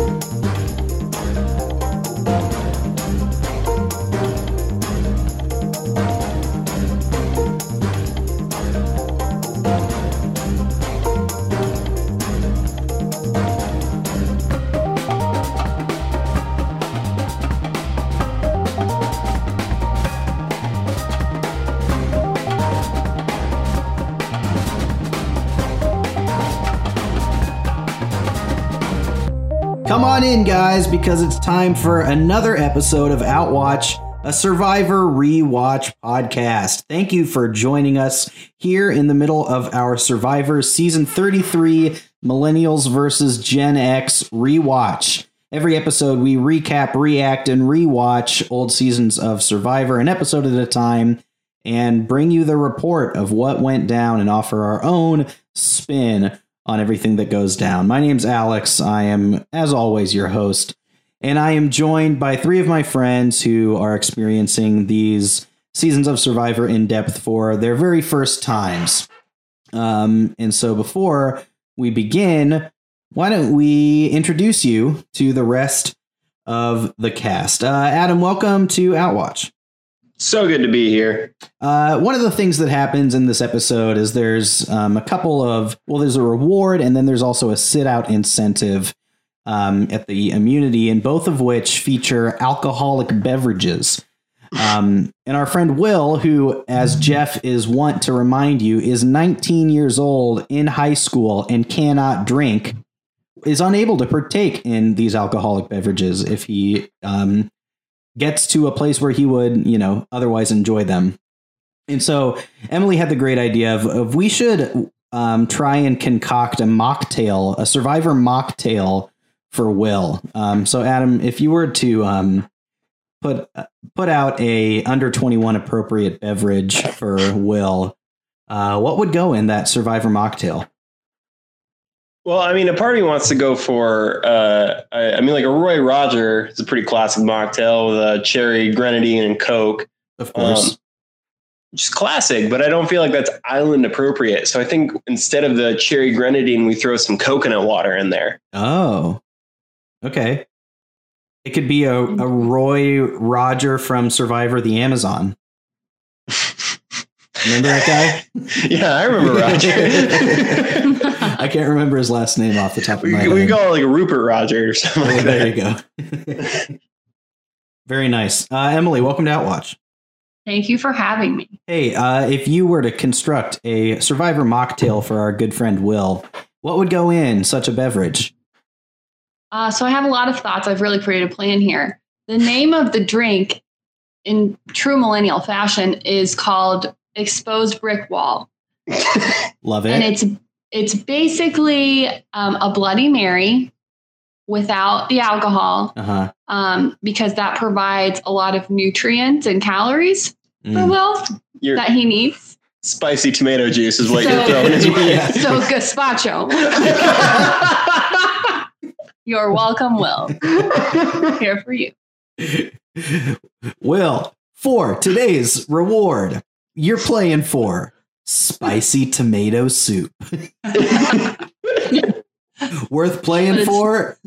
Come guys, because it's time for another episode of Outwatch, a Survivor rewatch podcast. Thank you for joining us here in the middle of our Survivor Season 33 Millennials versus Gen X rewatch. Every episode, we recap, react, and rewatch old seasons of Survivor, an episode at a time, and bring you the report of what went down and offer our own spin on everything that goes down. My name's Alex. I am, as always, your host, and I am joined by three of my friends who are experiencing these seasons of Survivor in depth for their very first times. Um, and so, before we begin, why don't we introduce you to the rest of the cast? Uh, Adam, welcome to Outwatch. So good to be here. Uh, one of the things that happens in this episode is there's um, a couple of well, there's a reward and then there's also a sit out incentive um, at the immunity, and both of which feature alcoholic beverages. Um, and our friend Will, who, as Jeff is wont to remind you, is 19 years old in high school and cannot drink, is unable to partake in these alcoholic beverages if he um, gets to a place where he would, you know, otherwise enjoy them. And so Emily had the great idea of, of we should um, try and concoct a mocktail, a survivor mocktail for Will. Um, so Adam, if you were to um, put put out a under twenty one appropriate beverage for Will, uh, what would go in that survivor mocktail? Well, I mean, a party wants to go for, uh, I, I mean, like a Roy Roger is a pretty classic mocktail with a cherry, grenadine, and Coke. Of course. Um, just classic, but I don't feel like that's island appropriate. So I think instead of the cherry grenadine, we throw some coconut water in there. Oh, okay. It could be a, a Roy Roger from Survivor the Amazon. Remember that guy? yeah, I remember Roger. I can't remember his last name off the top of we, my we head. call it like Rupert Roger or something Oh, like there that. you go. Very nice. Uh, Emily, welcome to Outwatch. Thank you for having me. Hey, uh, if you were to construct a Survivor mocktail for our good friend Will, what would go in such a beverage? Uh, so I have a lot of thoughts. I've really created a plan here. The name of the drink in true millennial fashion is called exposed brick wall. Love it. And it's it's basically um, a Bloody Mary without the alcohol uh huh. um, because that provides a lot of nutrients and calories for Will Your that he needs. spicy tomato juice is what So- you're throwing his way. Yeah. So gazpacho. You're welcome, Will. Here for you. Will, for today's reward, you're playing for spicy tomato soup. Worth playing But for?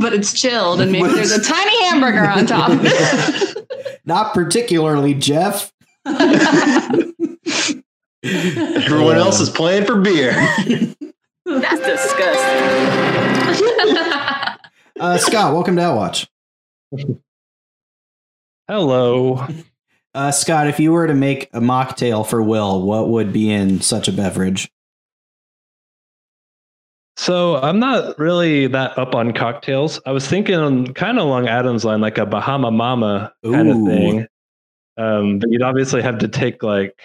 But it's chilled, and maybe there's a tiny hamburger on top. Not particularly, Jeff. Everyone else is playing for beer. That's disgusting. Uh, Scott, welcome to Outwatch. Hello. Uh, Scott, if you were to make a mocktail for Will, what would be in such a beverage? So I'm not really that up on cocktails. I was thinking kind of along Adam's line, like a Bahama Mama kind Ooh. of thing. Um, but you'd obviously have to take like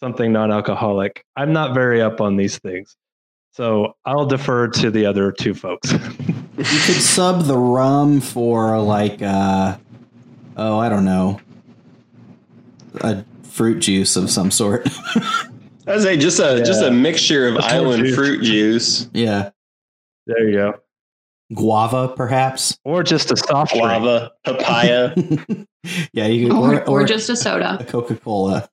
something non-alcoholic. I'm not very up on these things, so I'll defer to the other two folks. You could sub the rum for like, uh, oh, I don't know, a fruit juice of some sort. I say just a just a mixture of That's island juice. fruit juice, yeah, there you go. guava, perhaps. Or just a soft drink. guava, papaya. yeah, you could, or, or, or or just a soda. a Coca Cola.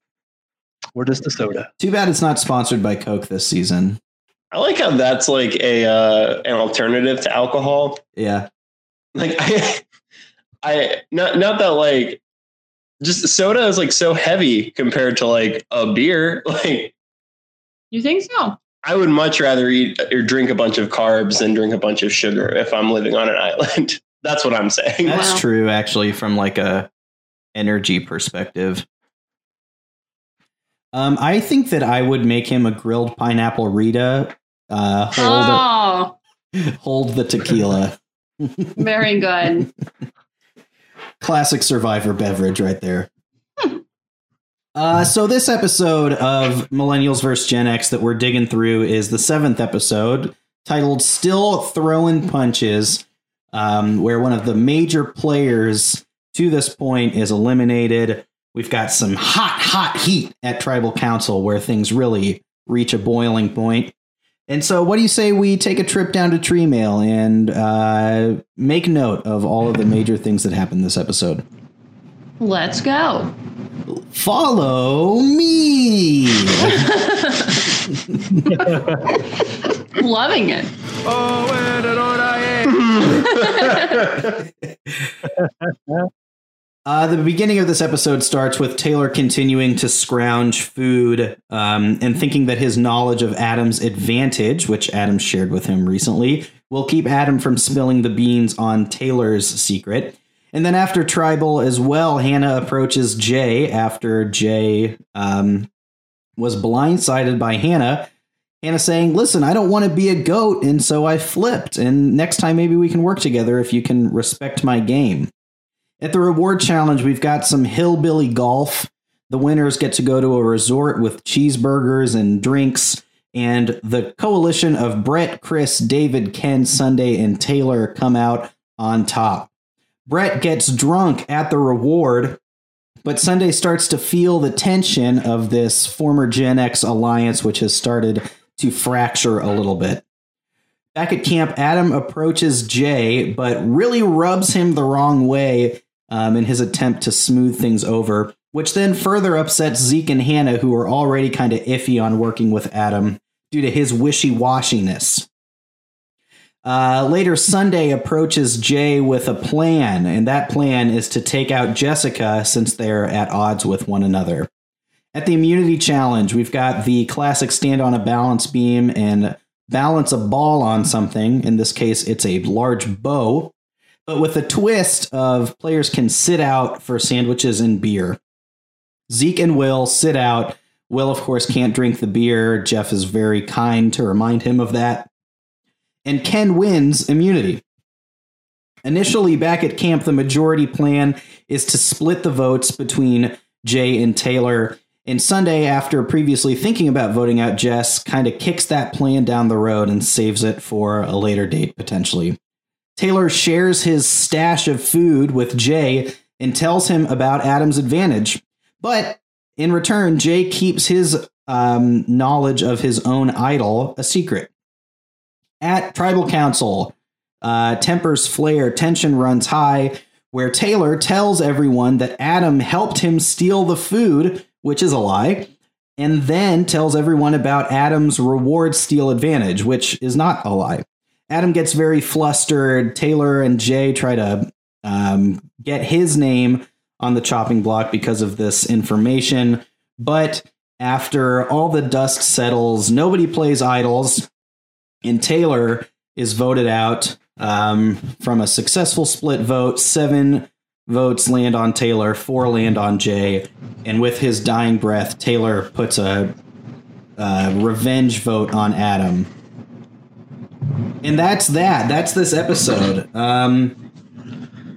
Or just a soda. Too bad it's not sponsored by Coke this season. I like how that's like a uh, an alternative to alcohol. Yeah. Like I, I not not that like just soda is like so heavy compared to like a beer. Like You think so? I would much rather eat or drink a bunch of carbs than drink a bunch of sugar if I'm living on an island. That's what I'm saying. That's Wow. true, actually, from like a energy perspective. Um, I think that I would make him a grilled pineapple Rita. Uh, hold, Oh, hold the tequila. very good. Classic survivor beverage right there. Uh, so this episode of Millennials vs. Gen X that we're digging through is the seventh episode titled "Still Throwing Punches," um, where one of the major players to this point is eliminated. We've got some hot, hot heat at Tribal Council where things really reach a boiling point. And so, what do you say we take a trip down to Tree Mail and uh, make note of all of the major things that happened this episode? Let's go. Follow me. Loving it. Uh, the beginning of this episode starts with Taylor continuing to scrounge food um, and thinking that his knowledge of Adam's advantage, which Adam shared with him recently, will keep Adam from spilling the beans on Taylor's secret. And then after Tribal as well, Hannah approaches Jay after Jay um, was blindsided by Hannah. Hannah saying, Listen, I don't want to be a goat, and so I flipped. And next time, maybe we can work together if you can respect my game. At the reward challenge, we've got some hillbilly golf. The winners get to go to a resort with cheeseburgers and drinks. And the coalition of Brett, Chris, David, Ken, Sunday, and Taylor come out on top. Brett gets drunk at the reward, but Sunday starts to feel the tension of this former Gen X alliance, which has started to fracture a little bit. Back at camp, Adam approaches Jay, but really rubs him the wrong way um, in his attempt to smooth things over, which then further upsets Zeke and Hannah, who are already kind of iffy on working with Adam due to his wishy washiness. Uh, later, Sunday approaches Jay with a plan, and that plan is to take out Jessica since they're at odds with one another. At the immunity challenge, we've got the classic stand on a balance beam and balance a ball on something. In this case, it's a large bow, but with a twist of players can sit out for sandwiches and beer. Zeke and Will sit out. Will, of course, can't drink the beer. Jeff is very kind to remind him of that. And Ken wins immunity. Initially, back at camp, the majority plan is to split the votes between Jay and Taylor. And Sunday, after previously thinking about voting out Jess, kind of kicks that plan down the road and saves it for a later date potentially. Taylor shares his stash of food with Jay and tells him about Adam's advantage. But in return, Jay keeps his um, knowledge of his own idol a secret. At Tribal Council, uh, tempers flare, tension runs high, where Taylor tells everyone that Adam helped him steal the food, which is a lie, and then tells everyone about Adam's reward steal advantage, which is not a lie. Adam gets very flustered. Taylor and Jay try to um, get his name on the chopping block because of this information. But after all the dust settles, nobody plays idols, and Taylor is voted out um, from a successful split vote. Seven votes land on Taylor, four land on Jay, and with his dying breath, Taylor puts a, a revenge vote on Adam. And that's that. That's this episode. Um,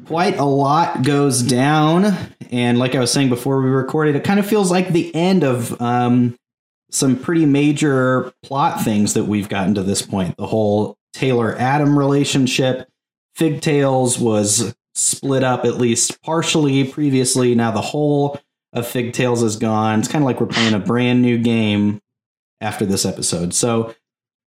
quite a lot goes down, and like I was saying before we recorded, it kind of feels like the end of um, some pretty major plot things that we've gotten to this point. The whole Taylor Adam relationship. Figtails was split up at least partially previously. Now the whole of Figtails is gone. It's kind of like we're playing a brand new game after this episode. So,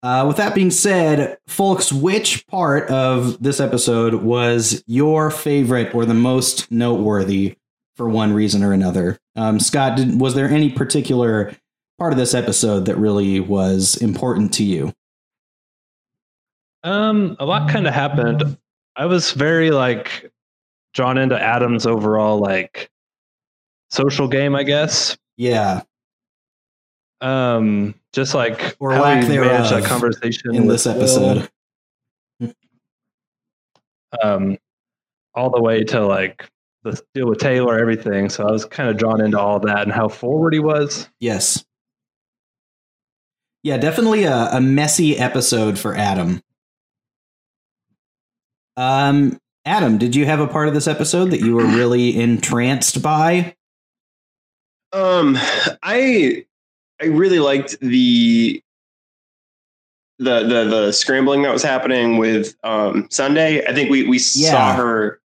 uh, with that being said, folks, which part of this episode was your favorite or the most noteworthy for one reason or another? Um, Scott, did, was there any particular part of this episode that really was important to you? Um, a lot kind of happened. I was very like drawn into Adam's overall like social game, I guess. Yeah, Um, just like Or how lack he managed thereof that conversation in this episode. Will, um, all the way to like the deal with Taylor, everything. So I was kind of drawn into all that and how forward he was. Yes. Yeah, definitely a, a messy episode for Adam. Um, Adam, did you have a part of this episode that you were really entranced by? Um, I I really liked the the the the scrambling that was happening with um Sunday. I think we we Yeah. saw her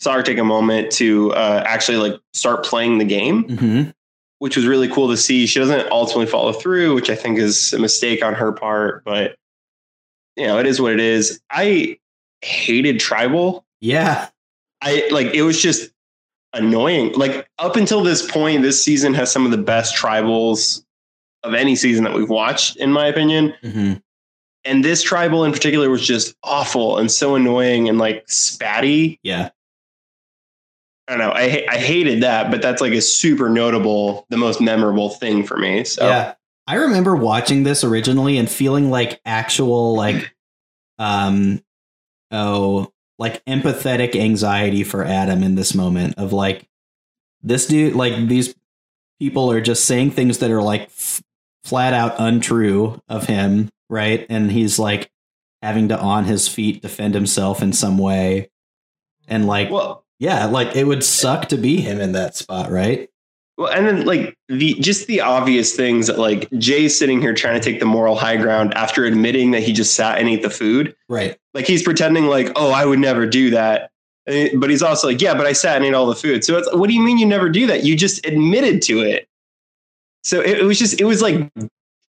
saw her take a moment to uh, actually like start playing the game, Mm-hmm. which was really cool to see. She doesn't ultimately follow through, which I think is a mistake on her part, but you know, it is what it is. I hated tribal. Yeah. I like it was just annoying. Like up until this point, this season has some of the best tribals of any season that we've watched, in my opinion. Mm-hmm. And this tribal in particular was just awful and so annoying and like spatty. Yeah. I don't know. I ha- I hated that, but that's like a super notable, the most memorable thing for me. So Yeah. I remember watching this originally and feeling like actual like um oh like empathetic anxiety for Adam in this moment of like this dude like these people are just saying things that are like f- flat out untrue of him, right? And he's like having to on his feet defend himself in some way. And like well, yeah, like it would suck to be him in that spot, right? Well, and then like the just the obvious things that like Jay's sitting here trying to take the moral high ground after admitting that he just sat and ate the food. Right. Like he's pretending like, oh, I would never do that. Eh, but he's also like, yeah, but I sat and ate all the food. So it's what do you mean you never do that? You just admitted to it. So it, it was just it was like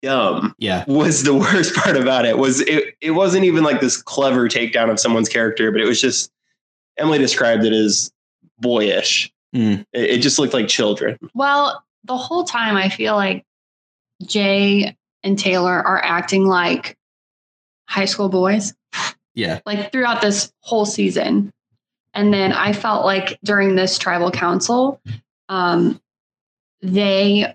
dumb Yeah. was the worst part about it was it it wasn't even like this clever takedown of someone's character, but it was just Emily described it as boyish. Mm. It, it just looked like children. Well, the whole time I feel like Jay and Taylor are acting like high school boys, Yeah. like throughout this whole season. And then I felt like during this tribal council, um, they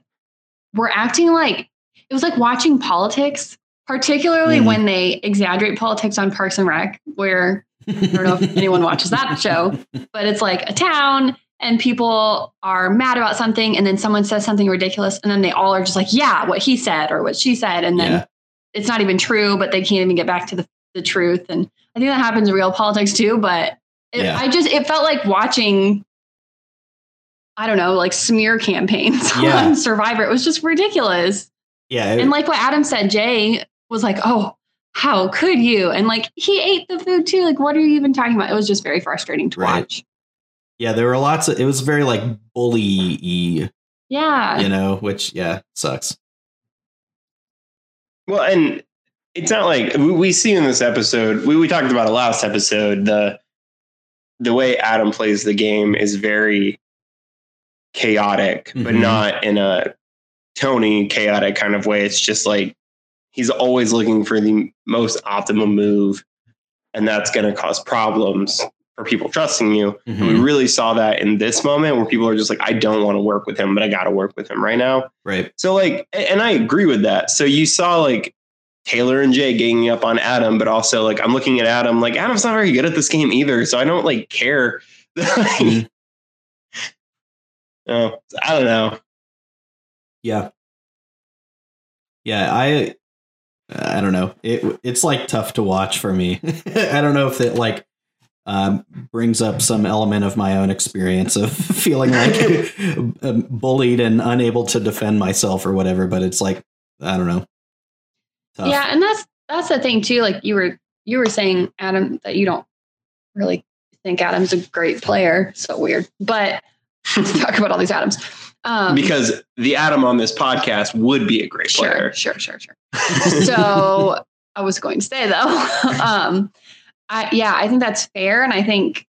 were acting like it was like watching politics, particularly Mm. when they exaggerate politics on Parks and Rec, where I don't know if anyone watches that show, but it's like a town and people are mad about something and then someone says something ridiculous and then they all are just like, yeah, what he said or what she said. And then Yeah. it's not even true, but they can't even get back to the, the truth. And I think that happens in real politics too, but it, Yeah. I just, it felt like watching, I don't know, like smear campaigns Yeah. on Survivor. It was just ridiculous. Yeah. it- And like what Adam said, Jay was like, oh, how could you? And like he ate the food too. Like, what are you even talking about? It was just very frustrating to Right. watch. Yeah, there were lots of it was very like bully Yeah. you know, which yeah, sucks. Well, and it's not like we, we see in this episode. We, we talked about it last episode. The the way Adam plays the game is very chaotic, but Mhm. not in a Tony chaotic kind of way. It's just like he's always looking for the most optimum move, and that's going to cause problems for people trusting you. And we really saw that in this moment where people are just like, I don't want to work with him, but I got to work with him right now. Right. So like, and I agree with that. So you saw like Taylor and Jay ganging up on Adam, but also like I'm looking at Adam, like Adam's not very good at this game either. So I don't like care. Mhm. oh, I don't know. Yeah. Yeah, I I don't know. It it's like tough to watch for me. I don't know if it like um, brings up some element of my own experience of feeling like um, bullied and unable to defend myself or whatever. But it's like I don't know. Tough. Yeah, and that's that's the thing too. Like you were you were saying, Adam, that you don't really think Adam's a great player. So weird. But talk about all these Adams. Um, Because the Adam on this podcast would be a great player. sure, player. sure, sure, sure. so I was going to say though, um, I yeah, I think that's fair, and I think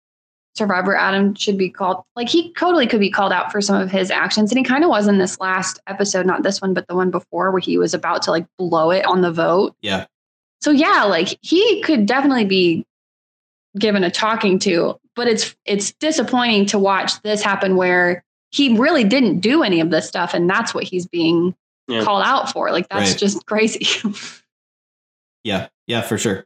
Survivor Adam should be called like he totally could be called out for some of his actions, and he kind of was in this last episode, not this one, but the one before, where he was about to like blow it on the vote. Yeah. so yeah, like he could definitely be given a talking to, but it's it's disappointing to watch this happen where he really didn't do any of this stuff and that's what he's being Yeah. called out for. Like that's Right. just crazy. Yeah, yeah, for sure.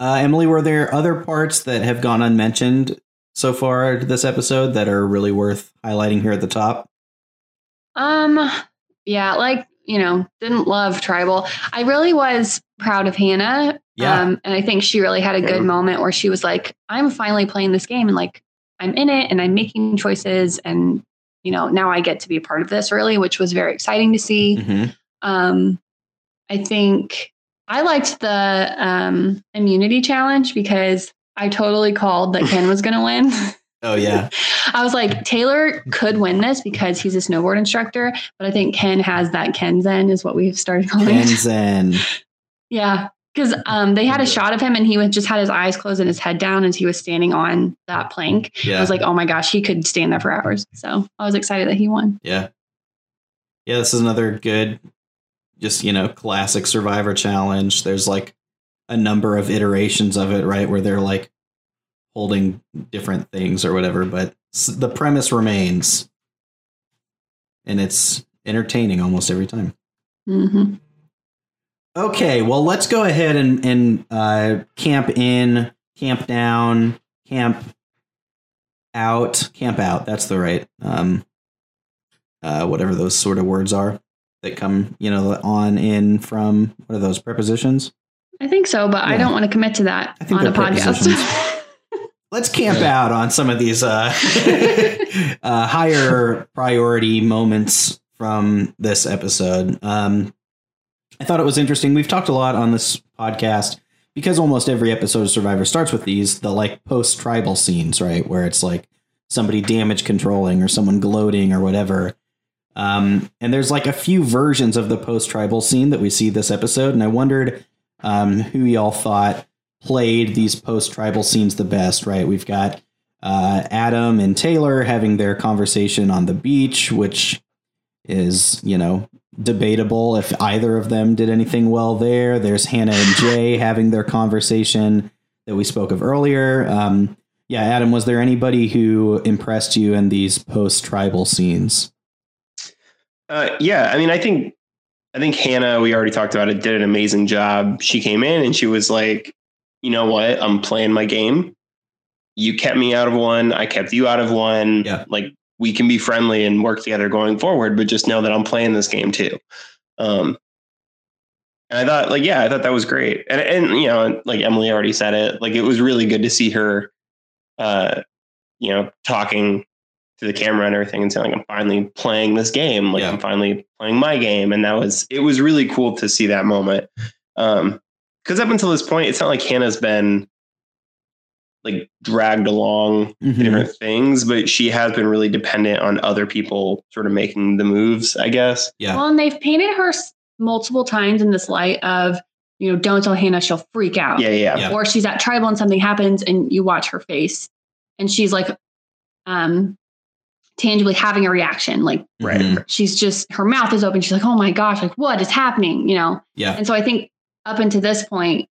Uh, Emily, were there other parts that have gone unmentioned so far this episode that are really worth highlighting here at the top? Um, yeah, like, you know, didn't love tribal. I really was proud of Hannah. Yeah. Um, and I think she really had a good moment where she was like, I'm finally playing this game and like I'm in it and I'm making choices and you know, now I get to be a part of this really, which was very exciting to see. Mhm. Um, I think I liked the um immunity challenge because I totally called that Ken was gonna win. Oh yeah, I was like, Taylor could win this because he's a snowboard instructor, but I think Ken has that Kenzen, is what we've started calling it. Kenzen. Yeah. Because um, they had a shot of him and he was just had his eyes closed and his head down as he was standing on that plank. I was like, oh my gosh, he could stand there for hours. So I was excited that he won. yeah, yeah. This is another good, just you know, classic Survivor challenge. There's like a number of iterations of it, right, where they're like holding different things or whatever, but the premise remains, and it's entertaining almost every time. hmm Okay, well, let's go ahead and and uh, camp in, camp down, camp out, camp out. That's the right, um, uh, whatever those sort of words are that come, you know, on, in, from. What are those prepositions? I think so, but I don't want to commit to that I think on a podcast. Let's camp out on some of these uh, uh, higher priority moments from this episode. Um, I thought it was interesting. We've talked a lot on this podcast because almost every episode of Survivor starts with these the like post tribal scenes, right? Where it's like somebody damage controlling or someone gloating or whatever. Um, and there's like a few versions of the post tribal scene that we see this episode, and I wondered um, who y'all thought played these post tribal scenes the best, right? We've got uh, Adam and Taylor having their conversation on the beach, which is, you know, debatable if either of them did anything well there. There's Hannah and Jay having their conversation that we spoke of earlier. Um, yeah, Adam, was there anybody who impressed you in these post tribal scenes? Uh, yeah, I mean, I think I think Hannah, we already talked about it, did an amazing job. She came in and she was like, you know what? I'm playing my game. You kept me out of one. I kept you out of one. Yeah. Like we can be friendly and work together going forward, but just know that I'm playing this game too. Um, and I thought, like, yeah, I thought that was great. And, and you know, like Emily already said it, like it was really good to see her, uh, you know, talking to the camera and everything and saying like I'm finally playing this game. Like Yeah. I'm finally playing my game. And that was it was really cool to see that moment. Um because up until this point, it's not like Hannah's been like dragged along to Mhm. different things, but she has been really dependent on other people sort of making the moves, I guess. Yeah. Well, and they've painted her multiple times in this light of, you know, don't tell Hannah, she'll freak out. Yeah, yeah. Yeah. Or she's at tribal and something happens and you watch her face and she's like, um, tangibly having a reaction. Like Right. Mhm. she's just, her mouth is open. She's like, oh my gosh, like what is happening? You know? Yeah. And so I think up until this point,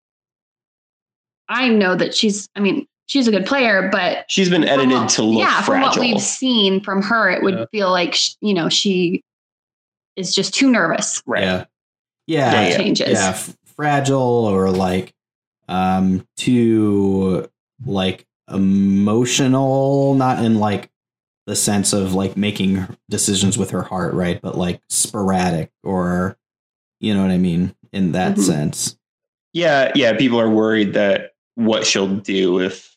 I know that she's, I mean, she's a good player, but She's been edited what- to look yeah, from what we've seen from her, it would Yeah. feel like sh- you know she is just too nervous. right. Yeah. Yeah. Yeah. changes. yeah f- fragile or like um too like emotional not in like the sense of like making decisions with her heart right but like sporadic or you know what i mean in that Mhm. sense Yeah, yeah. People are worried that what she'll do if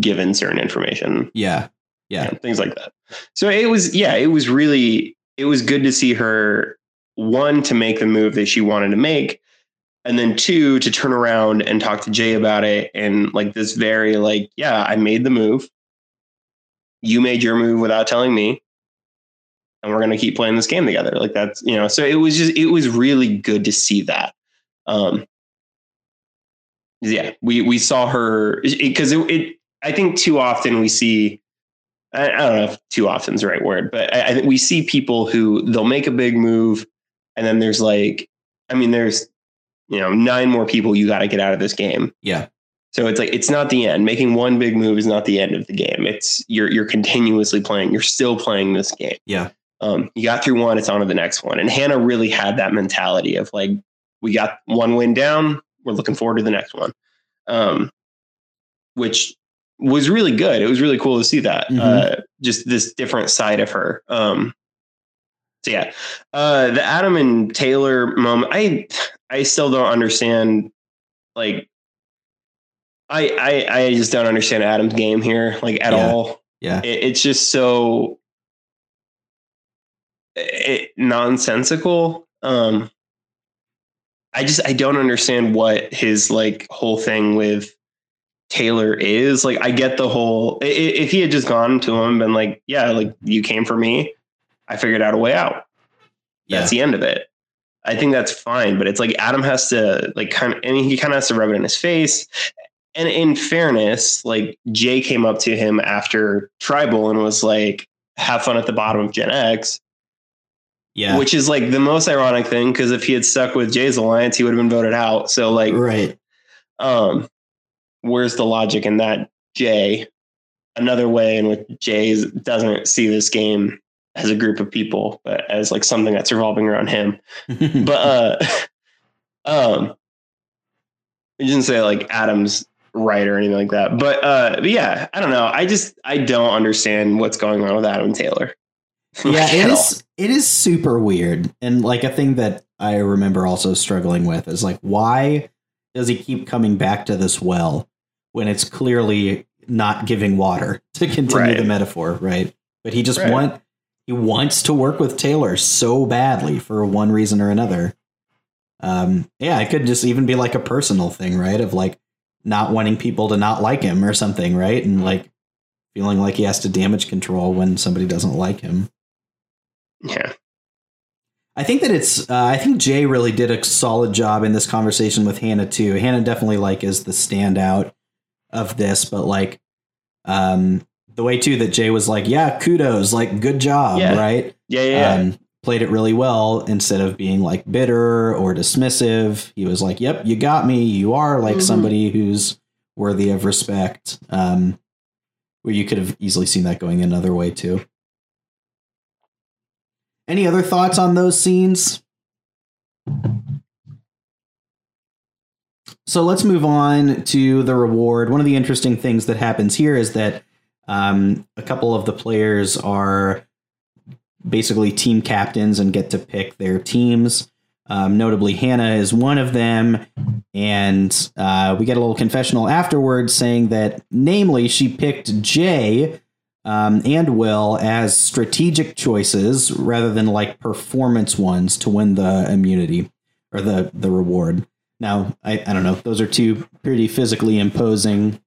given certain information. yeah Yeah. and things like that. So it was, yeah, it was really, it was good to see her one to make the move that she wanted to make, and then two to turn around and talk to Jay about it, and like this very like, yeah, I made the move. You made your move without telling me. And we're gonna keep playing this game together. Like that's you know, so it was just it was really good to see that. Um yeah, we we saw her because it, it, I think too often we see I, I don't know if too often is the right word, but I, I think we see people who they'll make a big move and then there's like I mean there's you know, nine more people you got to get out of this game. Yeah. So it's like it's not the end. Making one big move is not the end of the game. It's you're you're continuously playing. You're still playing this game. Yeah. Um, you got through one, it's on to the next one. And Hannah really had that mentality of like, we got one win down, we're looking forward to the next one. Um, which was really good. It was really cool to see that. Mhm. Uh, just this different side of her. Um, so yeah, uh, the Adam and Taylor moment. I I still don't understand. Like, I I I just don't understand Adam's game here, like at Yeah. all. Yeah. It, it's just so it, nonsensical. Um, I just I don't understand what his like whole thing with Taylor is. Like, I get the whole. If he had just gone to him and been like, "Yeah, like you came for me, I figured out a way out." Yeah. That's the end of it. I think that's fine, but it's like Adam has to like kind of, and he kind of has to rub it in his face. And in fairness, like Jay came up to him after Tribal and was like, "Have fun at the bottom of Gen X." Yeah. which is like the most ironic thing because if he had stuck with Jay's alliance, he would have been voted out. So like, right. um, where's the logic in that? Jay, another way in which Jay doesn't see this game as a group of people, but as like something that's revolving around him. But uh, um, I didn't say like Adam's right or anything like that. But uh, but yeah, I don't know. I just I don't understand what's going on with Adam Taylor. yeah, it is. It is super weird, and like a thing that I remember also struggling with is like, why does he keep coming back to this well when it's clearly not giving water to continue the metaphor, right? But he just Right. want he wants to work with Taylor so badly for one reason or another. Um, yeah, it could just even be like a personal thing, right? Of like not wanting people to not like him or something, right? And like feeling like he has to damage control when somebody doesn't like him. Yeah. I think that it's. Uh, I think Jay really did a solid job in this conversation with Hannah too. Hannah definitely like is the standout of this, but like, um, the way too that Jay was like, "Yeah, kudos, like, good job," Yeah. right? Yeah. Yeah. yeah. Um, played it really well instead of being like bitter or dismissive. He was like, "Yep, you got me. You are like Mhm. somebody who's worthy of respect." Um, where you could have easily seen that going another way too. Any other thoughts on those scenes? So let's move on to the reward. One of the interesting things that happens here is that um, a couple of the players are basically team captains and get to pick their teams. Um, notably, Hannah is one of them, and uh, we get a little confessional afterwards saying that, namely, she picked Jay um, and Will as strategic choices rather than like performance ones to win the immunity or the the reward. Now, I, I don't know; those are two pretty physically imposing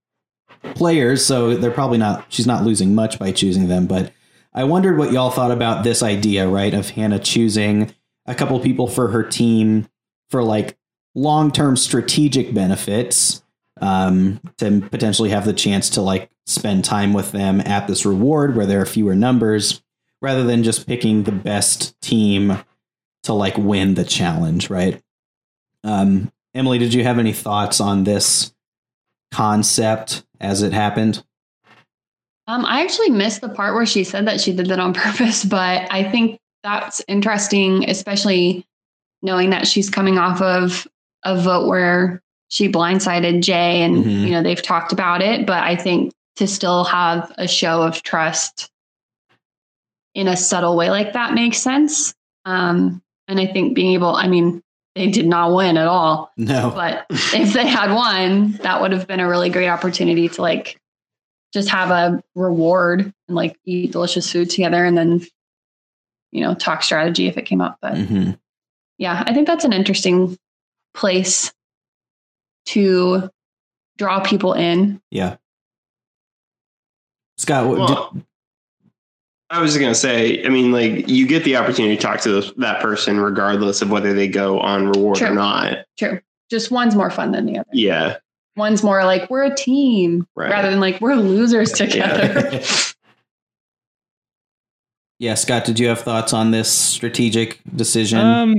players, so they're probably not. She's not losing much by choosing them, but I wondered what y'all thought about this idea, right? Of Hannah choosing a couple people for her team for like long term strategic benefits um, to potentially have the chance to like spend time with them at this reward where there are fewer numbers rather than just picking the best team to like win the challenge, right? Um, Emily, did you have any thoughts on this concept as it happened? Um, I actually missed the part where she said that she did that on purpose, but I think that's interesting, especially knowing that she's coming off of a vote where she blindsided Jay and Mhm. you know they've talked about it, but I think to still have a show of trust in a subtle way like that makes sense. Um, and I think being able, I mean, they did not win at all, No. but if they had won, that would have been a really great opportunity to like just have a reward and like eat delicious food together and then you know talk strategy if it came up but Mhm. yeah i think that's an interesting place to draw people in Yeah. Scott, what, Well, did- I was just gonna say, I mean, like you get the opportunity to talk to those, that person regardless of whether they go on reward or not. true just one's more fun than the other Yeah, one's more like we're a team Right. rather than like we're losers together yeah, Scott, did you have thoughts on this strategic decision? Um,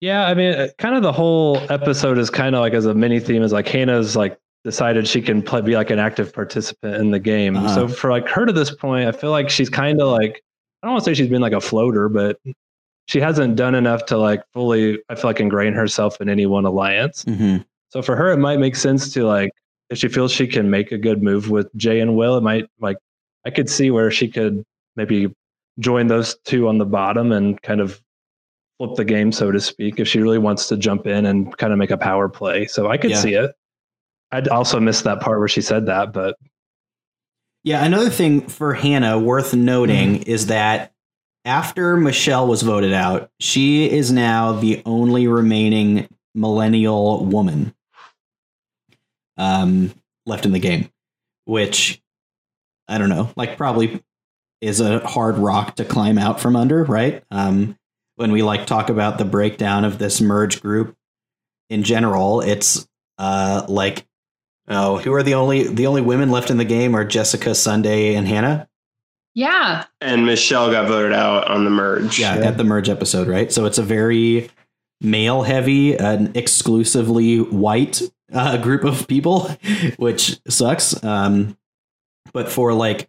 Yeah, I mean, uh, kind of the whole episode is kind of like as a mini theme is like Hannah's like decided she can play, be like an active participant in the game. Uh-huh. So for like her to this point, I feel like she's kind of like I don't want to say she's been like a floater, but she hasn't done enough to like fully I feel like ingrain herself in any one alliance. Mhm. So for her, it might make sense to like if she feels she can make a good move with Jay and Will, it might like I could see where she could maybe join those two on the bottom and kind of flip the game, so to speak, if she really wants to jump in and kind of make a power play. So I could Yeah. see it. I'd also miss that part where she said that, but Yeah, another thing for Hannah worth noting is that after Michelle was voted out, she is now the only remaining millennial woman um, left in the game, which I don't know, like probably is a hard rock to climb out from under, right? Um, when we like talk about the breakdown of this merge group in general, it's uh, like Oh, who are the only the only women left in the game are Jessica, Sunday, and Hannah. Yeah. And Michelle got voted out on the merge. Yeah, at the merge episode, right? So it's a very male heavy, an exclusively white uh, group of people, which sucks. Um, but for like,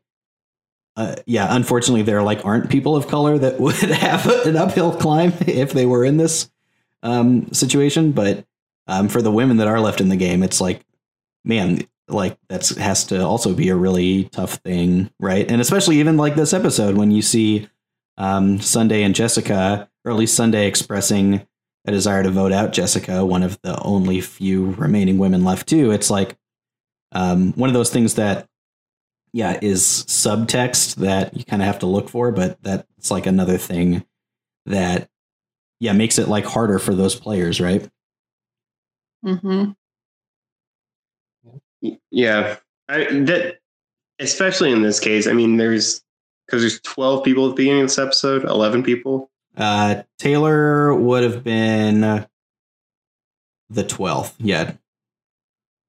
uh, yeah, unfortunately, there like aren't people of color that would have an uphill climb if they were in this um, situation. But um, for the women that are left in the game, it's like man, like that's has to also be a really tough thing, right? And especially even like this episode when you see um, Sunday and Jessica, or at least Sunday expressing a desire to vote out Jessica, one of the only few remaining women left too. It's like um, one of those things that, yeah, is subtext that you kind of have to look for, but that's like another thing that, yeah, makes it like harder for those players, right? Mm hmm Yeah. I, that, especially in this case, I mean, there's, because there's 12 people at the beginning of this episode, 11 people. Uh, Taylor would have been the 12th. Yeah.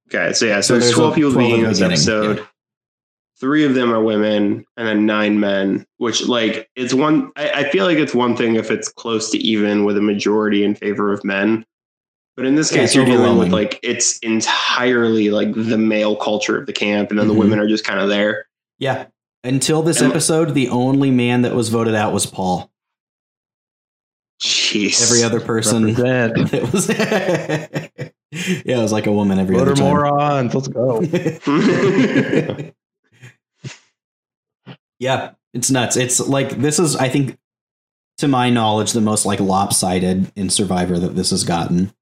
Okay. So, yeah, So so, there's there's 12 people at 12 the beginning of this episode. Three of them are women and then nine men, which, like, it's one, I, I feel like it's one thing if it's close to even with a majority in favor of men. But in this Yeah, case, it's you're dealing with like it's entirely like the male culture of the camp, and then Mhm. the women are just kind of there. Yeah. Until this And- episode, the only man that was voted out was Paul. Jeez. Every other person represent. it was Yeah, it was like a woman every Voter other time. morons. Let's go. yeah, it's nuts. It's like this is I think to my knowledge the most like lopsided in Survivor that this has gotten.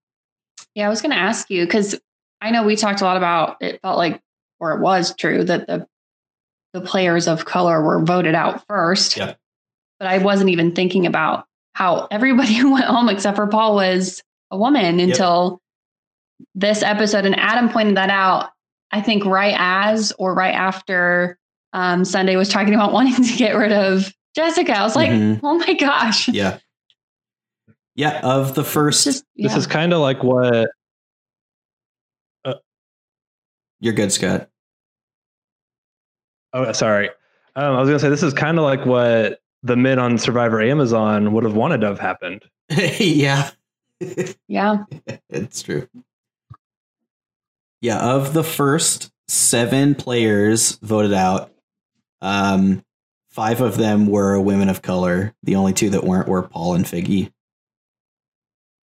Yeah, I was going to ask you because I know we talked a lot about it felt like, or it was true that the the players of color were voted out first. Yeah. But I wasn't even thinking about how everybody who went home except for Paul was a woman until this episode. And Adam pointed that out, I think, right as or right after um, Sunday was talking about wanting to get rid of Jessica. I was like, Mhm. oh my gosh. Yeah. Yeah, of the first Just, This is kind of like what You're good, Scott. Oh, sorry. Um, I was gonna say this is kind of like what the men on Survivor Amazon would have wanted to have happened. yeah. yeah. It's true. Yeah, of the first seven players voted out, um, five of them were women of color. The only two that weren't were Paul and Figgy.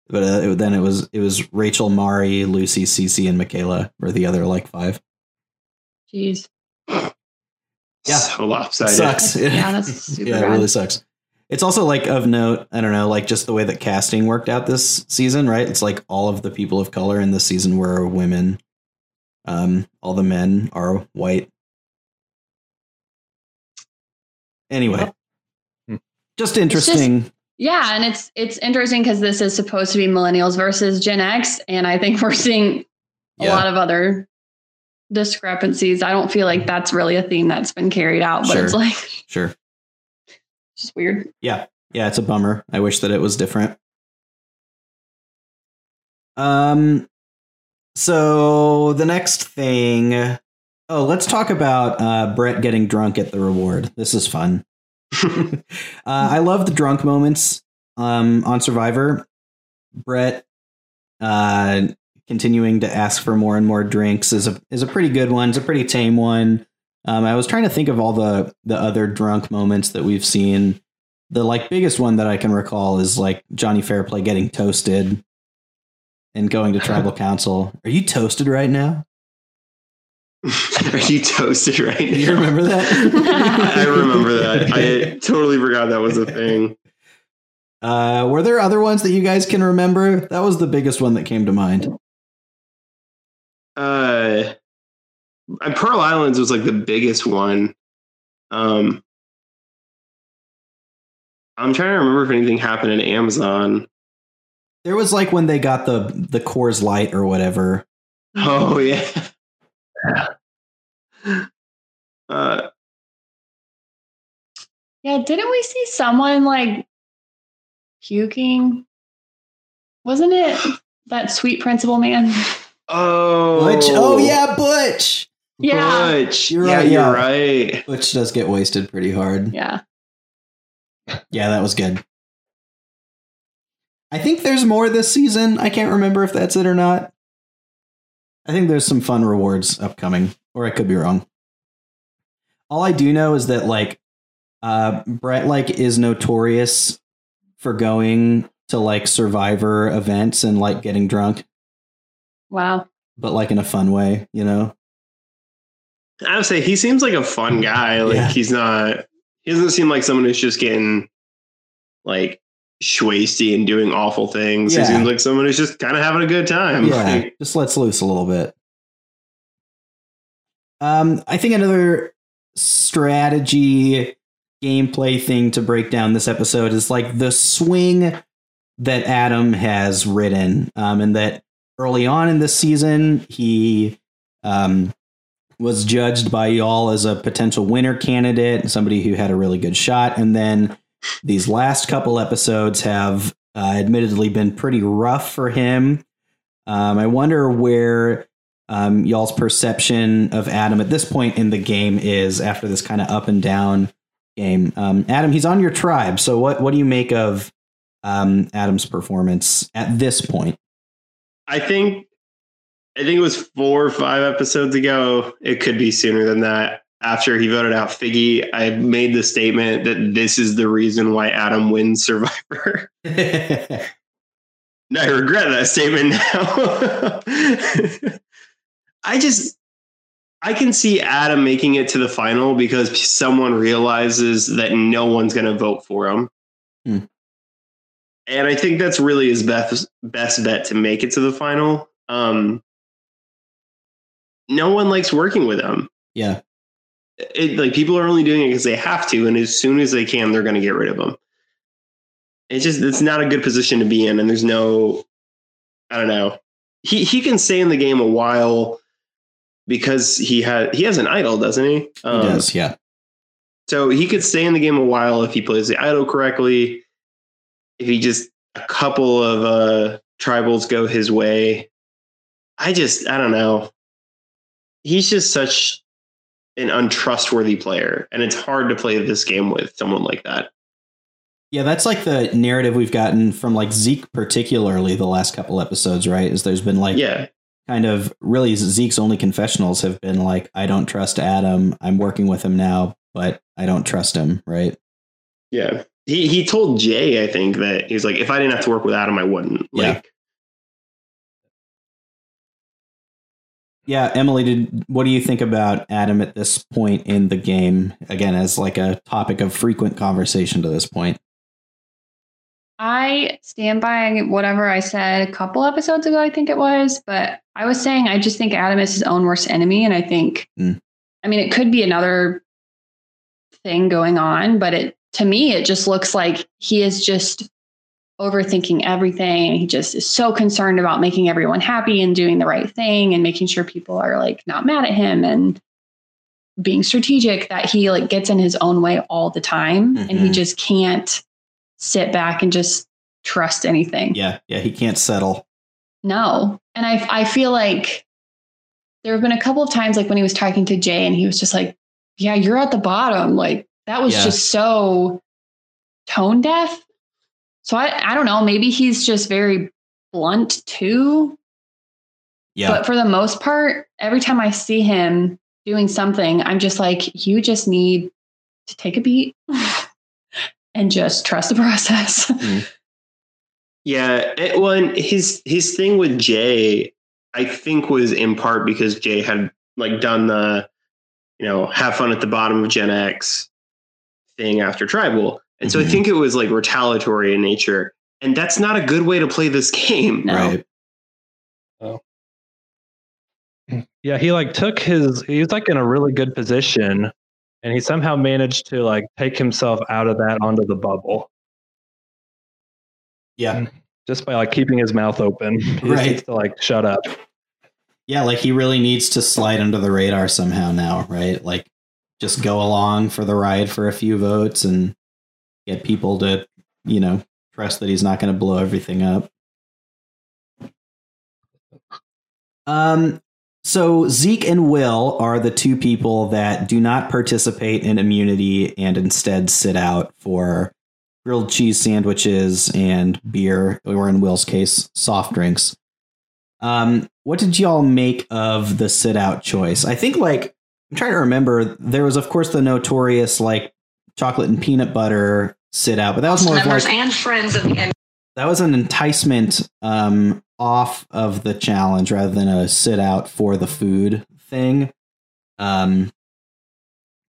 But uh, it- then it was it was Rachel, Mari, Lucy, Cece, and Michaela were the other like five. Jeez. Yeah. So It lopsided. sucks. Yeah, that's super yeah, it really sucks. It's also like of note, I don't know, like just the way that casting worked out this season, right? It's like all of the people of color in this season were women. Um, all the men are white. Anyway, Hmm. just interesting. Yeah, and it's it's interesting because this is supposed to be millennials versus Gen X, and I think we're seeing a Yeah. lot of other discrepancies. I don't feel like that's really a theme that's been carried out, but it's like Sure. just weird. Yeah, yeah, it's a bummer. I wish that it was different. Um so the next thing oh, let's talk about uh Brett getting drunk at the reward. This is fun. Uh, I love the drunk moments um on Survivor. Brett uh, continuing to ask for more and more drinks is a is a pretty good one. It's a pretty tame one. Um, I was trying to think of all the the other drunk moments that we've seen. The like biggest one that I can recall is like Johnny Fairplay getting toasted and going to tribal council. Are you toasted right now? Are you toasted right Do you remember that? I remember that. I totally forgot that was a thing. Uh, were there other ones that you guys can remember? That was the biggest one that came to mind. Uh, Pearl Islands was like the biggest one. Um, I'm trying to remember if anything happened in Amazon. There was like when they got the the Coors Light or whatever. Oh yeah. Uh, Yeah, didn't we see someone like puking? Wasn't it that sweet principal man? oh, Butch. Oh yeah, Butch. Yeah. Butch. You're yeah, right, you're yeah. right. Butch does get wasted pretty hard. Yeah. Yeah, that was good. I think there's more this season. I can't remember if that's it or not. I think there's some fun rewards upcoming, or I could be wrong. All I do know is that like uh Bret like is notorious for going to like survivor events and like getting drunk, Wow. but like in a fun way, you know? I would say he seems like a fun guy. Like Yeah. he's not. He doesn't seem like someone who's just getting like schwasty and doing awful things. Yeah. He seems like someone who's just kind of having a good time. Yeah, Like, just lets loose a little bit. Um, I think another strategy gameplay thing to break down this episode is like the swing that Adam has ridden, um, and that early on in this season he um, was judged by y'all as a potential winner candidate, somebody who had a really good shot, and then these last couple episodes have uh, admittedly been pretty rough for him. Um, I wonder where um, y'all's perception of Adam at this point in the game is after this kind of up and down game. Um, Adam, he's on your tribe, so what what do you make of um, Adam's performance at this point? I think. I think it was four or five episodes ago. It could be sooner than that. After he voted out Figgy, I made the statement that this is the reason why Adam wins Survivor. I regret that statement now. I just I can see Adam making it to the final because someone realizes that no one's going to vote for him. Hmm. And I think that's really his best best bet to make it to the final. Um, no one likes working with him. yeah, It, like people are only doing it because they have to, and as soon as they can, they're going to get rid of them. It's just it's not a good position to be in, and there's no, I don't know. He he can stay in the game a while because he had he has an idol, doesn't he? he Um, does. Yeah, So he could stay in the game a while if he plays the idol correctly. If he just a couple of uh tribals go his way. I just I don't know. He's just such an untrustworthy player, and it's hard to play this game with someone like that. yeah. That's like the narrative we've gotten from like Zeke, particularly the last couple episodes. Right? Is there's been like Yeah. kind of really Zeke's only confessionals have been like, I don't trust Adam. I'm working with him now, but I don't trust him. Right? Yeah. He he told Jay, I think, that he's like, if I didn't have to work with Adam, I wouldn't. Like Yeah, Emily, did what do you think about Adam at this point in the game? Again, as like a topic of frequent conversation to this point. I stand by whatever I said a couple episodes ago, I think it was, but I was saying I just think Adam is his own worst enemy. And I think, Mm. I mean, it could be another thing going on, but it, to me, it just looks like he is just overthinking everything. He just is so concerned about making everyone happy and doing the right thing and making sure people are like not mad at him and being strategic that he like gets in his own way all the time and he Mhm. just can't sit back and just trust anything. Yeah, yeah, he can't settle. No. And I I feel like there have been a couple of times like when he was talking to Jay and he was just like, "Yeah, you're at the bottom." Like that was Yeah. just so tone deaf. So I I don't know, maybe he's just very blunt too. Yeah. But for the most part, every time I see him doing something, I'm just like, you just need to take a beat and just trust the process. Mm-hmm. Yeah, it, well, and his his thing with Jay, I think, was in part because Jay had like done the, you know, have fun at the bottom of Gen X thing after Tribal, and so I Mhm. think it was like retaliatory in nature, and that's not a good way to play this game. No. Right. Yeah, he like took his he was like in a really good position and he somehow managed to like take himself out of that onto the bubble Yeah. just by like keeping his mouth open. He Right. needs to like shut up. Yeah, like he really needs to slide under the radar somehow now, right? Like just go along for the ride for a few votes and get people to, you know, trust that he's not going to blow everything up. Um so Zeke and Will are the two people that do not participate in immunity and instead sit out for grilled cheese sandwiches and beer, or in Will's case, soft drinks. Um, what did y'all make of the sit out choice? I think like I'm trying to remember. There was, of course, the notorious like chocolate and peanut butter sit out, but that was more of members like and friends of the N- that was an enticement um, off of the challenge rather than a sit out for the food thing. Um,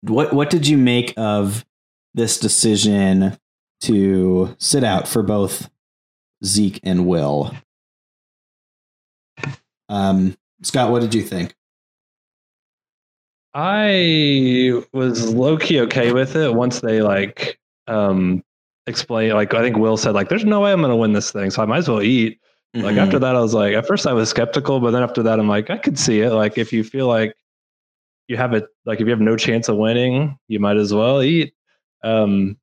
what what did you make of this decision to sit out for both Zeke and Will? Um, Scott, what did you think? I was low key okay with it once they like um explain like I think Will said like there's no way I'm gonna win this thing, so I might as well eat. Like Mhm. after that I was like at first I was skeptical, but then after that I'm like, I could see it. Like if you feel like you have it like if you have no chance of winning, you might as well eat. Um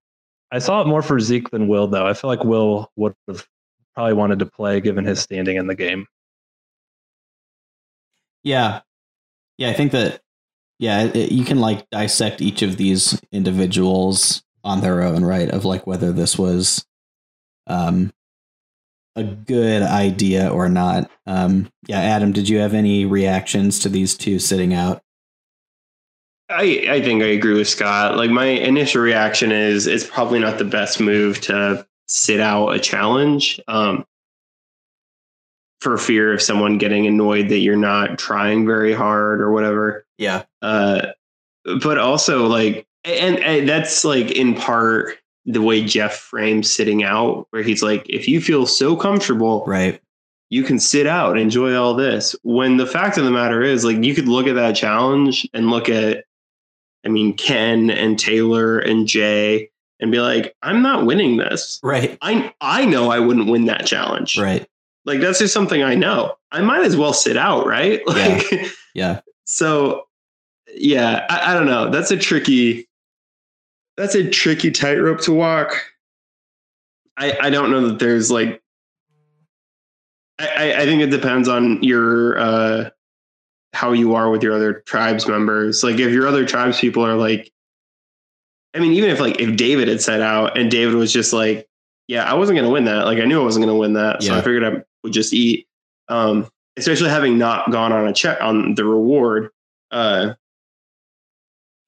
I saw it more for Zeke than Will though. I feel like Will would have probably wanted to play given his standing in the game. Yeah. Yeah, I think that yeah, it- you can like dissect each of these individuals on their own, right? Of like whether this was um a good idea or not. Um yeah, Adam, did you have any reactions to these two sitting out? I, I think I agree with Scott. Like my initial reaction is it's probably not the best move to sit out a challenge um, for fear of someone getting annoyed that you're not trying very hard or whatever. Yeah. Uh, but also like, and, and that's like in part the way Jeff frames sitting out, where he's like, if you feel so comfortable, Right. you can sit out and enjoy all this. When the fact of the matter is, like, you could look at that challenge and look at, I mean, Ken and Taylor and Jay and be like, I'm not winning this. Right. I I know I wouldn't win that challenge. Right. Like that's just something I know. I might as well sit out, right? Like Yeah. so yeah, I, I don't know. That's a tricky that's a tricky tightrope to walk. I I don't know that there's like I, I- I think it depends on your uh how you are with your other tribes members. Like if your other tribes people are like I mean, even if like if David had set out and David was just like, yeah, I wasn't gonna win that. Like I knew I wasn't gonna win that. So I figured I would just eat. Um, especially having not gone on a check on the reward. Uh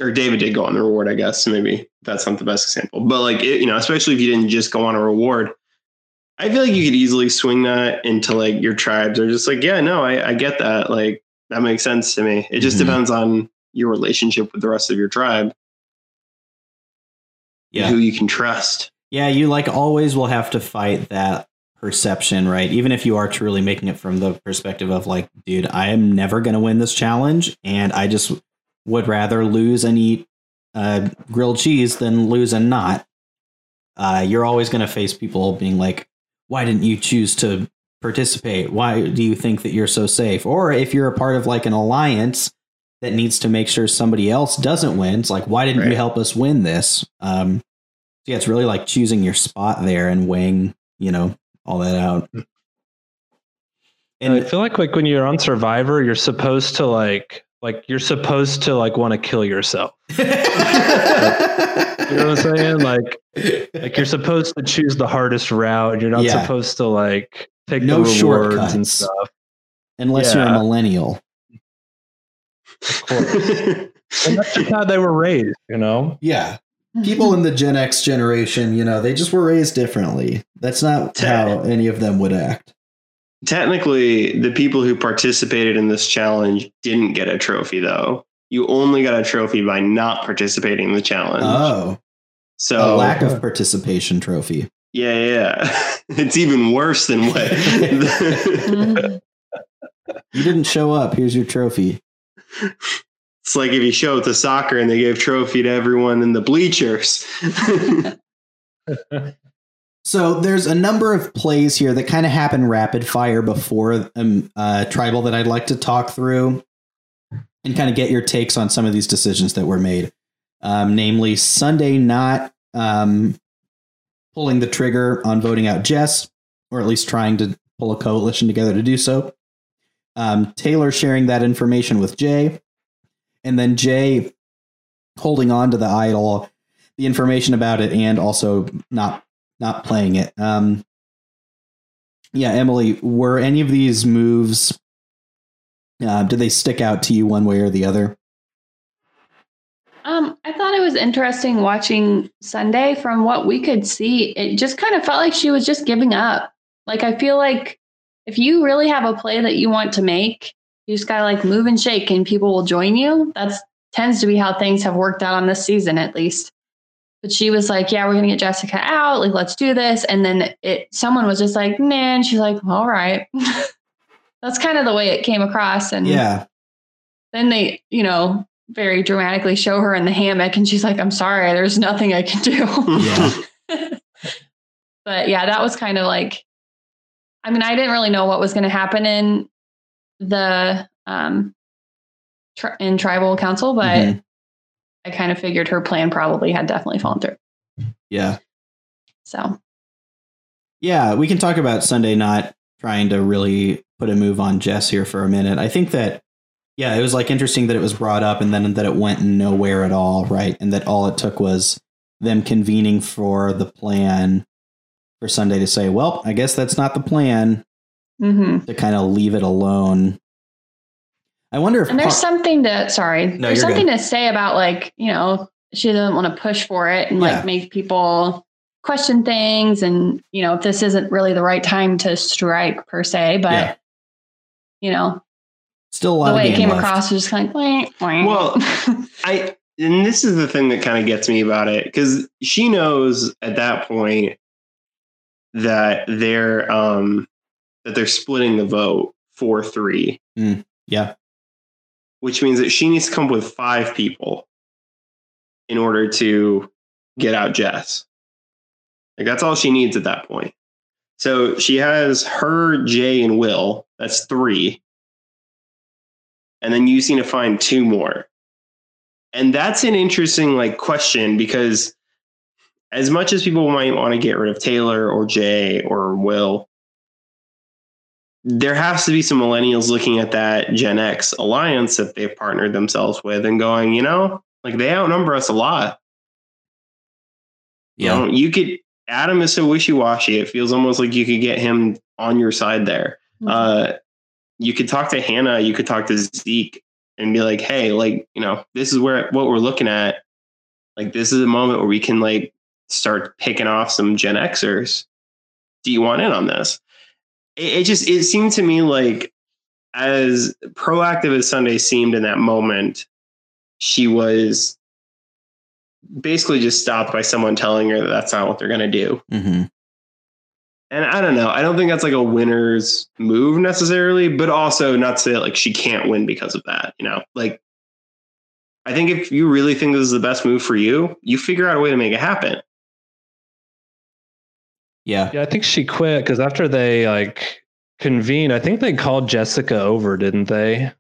or David did go on the reward, I guess. So maybe that's not the best example. But like it, you know, especially if you didn't just go on a reward, I feel like you could easily swing that into like your tribes or just like, yeah, no, I, I get that. Like that makes sense to me. It just Mhm. depends on your relationship with the rest of your tribe, Yeah. who you can trust. Yeah, you like always will have to fight that perception, right? Even if you are truly making it from the perspective of like, dude, I am never going to win this challenge and I just would rather lose and eat uh, grilled cheese than lose and not. Uh, you're always going to face people being like, why didn't you choose to participate? Why do you think that you're so safe? Or if you're a part of like an alliance that needs to make sure somebody else doesn't win, it's like, why didn't you help us win this? Um, so yeah, it's really like choosing your spot there and weighing, you know, all that out. And I feel like like when you're on Survivor, you're supposed to like like you're supposed to like want to kill yourself. You know what I'm saying? Like like you're supposed to choose the hardest route. You're not Yeah. supposed to like take No the rewards and shortcuts. stuff. Unless you're a Yeah. millennial. And that's just how they were raised, you know. Yeah. People in the Gen X generation, you know, they just were raised differently. That's not how any of them would act. Technically, the people who participated in this challenge didn't get a trophy, though. You only got a trophy by not participating in the challenge. Oh, so a lack of participation trophy. Yeah, yeah. it's even worse than what. You didn't show up. Here's your trophy. it's like if you show up to soccer and they give trophy to everyone in the bleachers. So there's a number of plays here that kind of happen rapid fire before um, uh, tribal that I'd like to talk through and kind of get your takes on some of these decisions that were made. Um, namely, Sunday not um, pulling the trigger on voting out Jess, or at least trying to pull a coalition together to do so. Um, Taylor sharing that information with Jay, and then Jay holding on to the idol, the information about it, and also not not playing it. Um, yeah, Emily, were any of these moves? Uh, did they stick out to you one way or the other? Um, I thought it was interesting watching Sunday. From what we could see, it just kind of felt like she was just giving up. Like I feel like if you really have a play that you want to make, you just gotta like move and shake, and people will join you. That's tends to be how things have worked out on this season, at least. But she was like, "Yeah, we're gonna get Jessica out. Like, let's do this." And then it, someone was just like, "Nah," and she's like, "All right." That's kind of the way it came across, and Yeah, then they, you know, very dramatically show her in the hammock and she's like, I'm sorry, there's nothing I can do. Yeah. but yeah, that was kind of like, I mean, I didn't really know what was going to happen in the, um, tri- in tribal council, but Mhm. I kind of figured her plan probably had definitely fallen through. yeah, So, yeah. We can talk about Sunday not trying to really put a move on Jess here for a minute. I think that yeah, it was like interesting that it was brought up and then that it went nowhere at all, right? And that all it took was them convening for the plan for Sunday to say, "Well, I guess that's not the plan." mhm. To kind of leave it alone. I wonder if and there's Par- something to, sorry, No, there's you're something to say about like, you know, she doesn't want to push for it and Yeah. like make people question things and you know if this isn't really the right time to strike per se but Yeah. you know still a lot the of way it came left. across was just kind of like wah, wah. Well, I and this is the thing that kind of gets me about it because she knows at that point that they're um that they're splitting the vote four three, Yeah, which means that she needs to come up with five people in order to get out Jess. Like that's all she needs at that point. So she has her, Jay, and Will. That's three. And then you seem to find two more. And that's an interesting like question because as much as people might want to get rid of Taylor or Jay or Will, there has to be some millennials looking at that Gen X alliance that they've partnered themselves with and going, you know, like they outnumber us a lot. yeah, You know, you could Adam is so wishy washy. It feels almost like you could get him on your side there. Uh, you could talk to Hannah. You could talk to Zeke and be like, "Hey, like you know, this is where what we're looking at. Like this is a moment where we can like start picking off some Gen Xers. Do you want in on this?" It, it just it seemed to me like as proactive as Sunday seemed in that moment, she was basically just stopped by someone telling her that that's not what they're going to do. hmm And I don't know. I don't think that's like a winner's move necessarily, but also not to say that, like she can't win because of that. You know, like I think if you really think this is the best move for you, you figure out a way to make it happen. Yeah, Yeah, I think she quit because after they like convened, I think they called Jessica over, didn't they?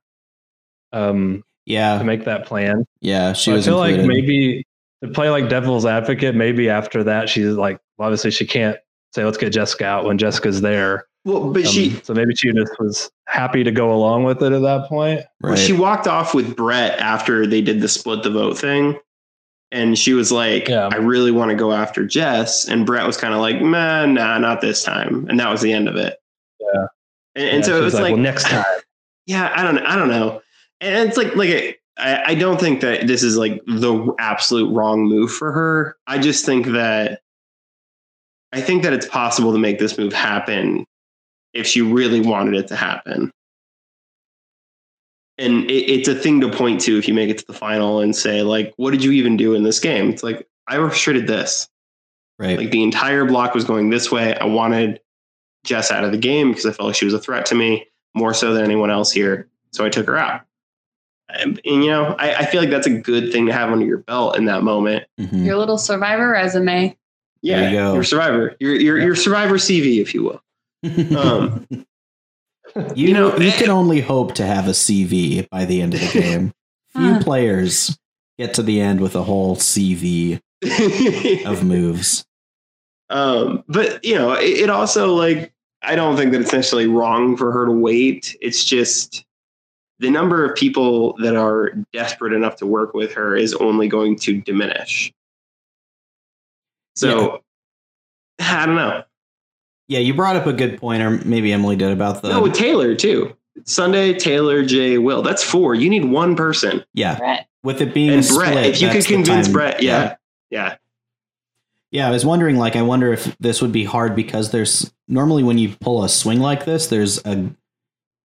Um, to yeah, make that plan. yeah. She So I feel included. like maybe to play like devil's advocate, maybe after that she's like obviously she can't say let's get Jessica out when Jessica's there. Well, but Um, she so maybe she just was happy to go along with it at that point. well, she walked off with Bret after they did the split the vote thing. And she was like, Yeah. I really want to go after Jess. And Bret was kind of like, man, nah, not this time. And that was the end of it. Yeah. And, and Yeah, so it was like, well, next time. yeah, I don't, I don't know. And it's like, like I, I don't think that this is like the absolute wrong move for her. I just think that I think that it's possible to make this move happen if she really wanted it to happen. And it, it's a thing to point to if you make it to the final and say, like, what did you even do in this game? It's like, I restricted this. Right. Like the entire block was going this way. I wanted Jess out of the game because I felt like she was a threat to me more so than anyone else here. So I took her out. And, and, you know, I, I feel like that's a good thing to have under your belt in that moment. Mhm. Your little survivor resume. Yeah, There you go. your survivor, your your your survivor CV, if you will. Um, you, you know, you eh- can only hope to have a CV by the end of the game. Few Huh. players get to the end with a whole CV of moves. um, but you know, it, it also like I don't think that it's necessarily wrong for her to wait. It's just the number of people that are desperate enough to work with her is only going to diminish. So I don't know. Yeah, you brought up a good point, or maybe Emily did about the no, with Taylor too. Sunday, Taylor, Jay, Will. That's four. You need one person. yeah. Bret. With it being and a Bret, split, if you could convince time- Bret, yeah, yeah, Yeah, I was wondering, like, I wonder if this would be hard because there's normally when you pull a swing like this, there's a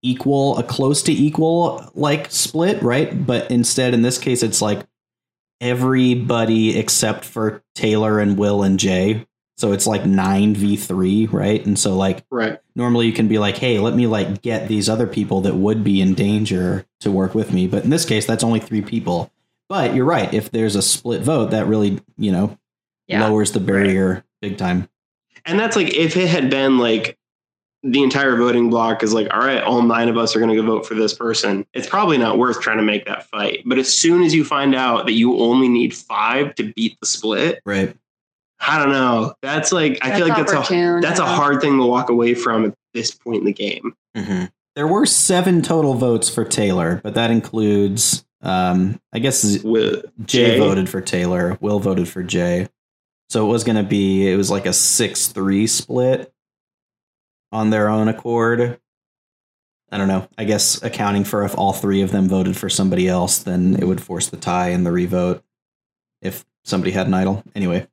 equal, a close to equal like split, right? But instead, in this case, it's like everybody except for Taylor and Will and Jay. So it's like nine v three, right? And so like right. normally you can be like, hey, let me like get these other people that would be in danger to work with me. But in this case, that's only three people. But you're right. If there's a split vote, that really, you know, Yeah. lowers the barrier big time. And that's like if it had been like the entire voting block is like, all right, all nine of us are going to go vote for this person. It's probably not worth trying to make that fight. But as soon as you find out that you only need five to beat the split, Right. I don't know. That's like I feel like that's a that's a hard thing to walk away from at this point in the game. There were seven total votes for Taylor, but that includes, um, I guess With Jay, Jay? voted for Taylor, Will voted for Jay. So it was going to be, it was like a 6 3 split on their own accord. I don't know. I guess accounting for if all three of them voted for somebody else, then it would force the tie and the revote if somebody had an idol. Anyway.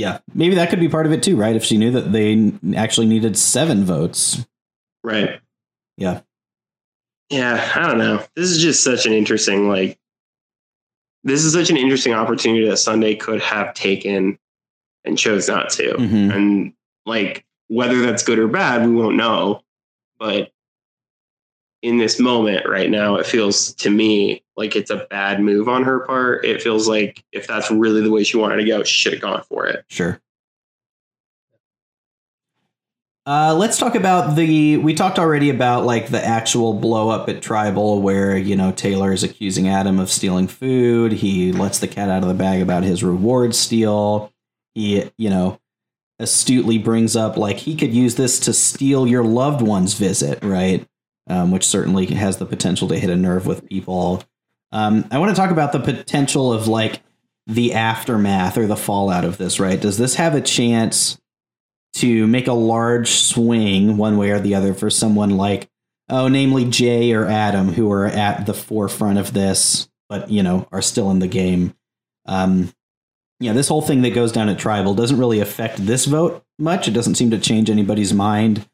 Yeah, maybe that could be part of it too, right? If she knew that they actually needed seven votes. right. Yeah. Yeah, I don't know. This is just such an interesting like this is such an interesting opportunity that Sunday could have taken and chose not to. Mhm. And like whether that's good or bad, we won't know. But in this moment right now, it feels to me like it's a bad move on her part. It feels like if that's really the way she wanted to go, she should have gone for it. Sure. Uh, let's talk about the. We talked already about like the actual blow up at Tribal, where you know Taylor is accusing Adam of stealing food. He lets the cat out of the bag about his reward steal. He, you know, astutely brings up like he could use this to steal your loved one's visit, right? Um, which certainly has the potential to hit a nerve with people. Um, I want to talk about the potential of like the aftermath or the fallout of this, right? Does this have a chance to make a large swing one way or the other for someone like, oh, namely Jay or Adam, who are at the forefront of this, but you know are still in the game? Um, yeah, this whole thing that goes down at Tribal doesn't really affect this vote much. It doesn't seem to change anybody's mind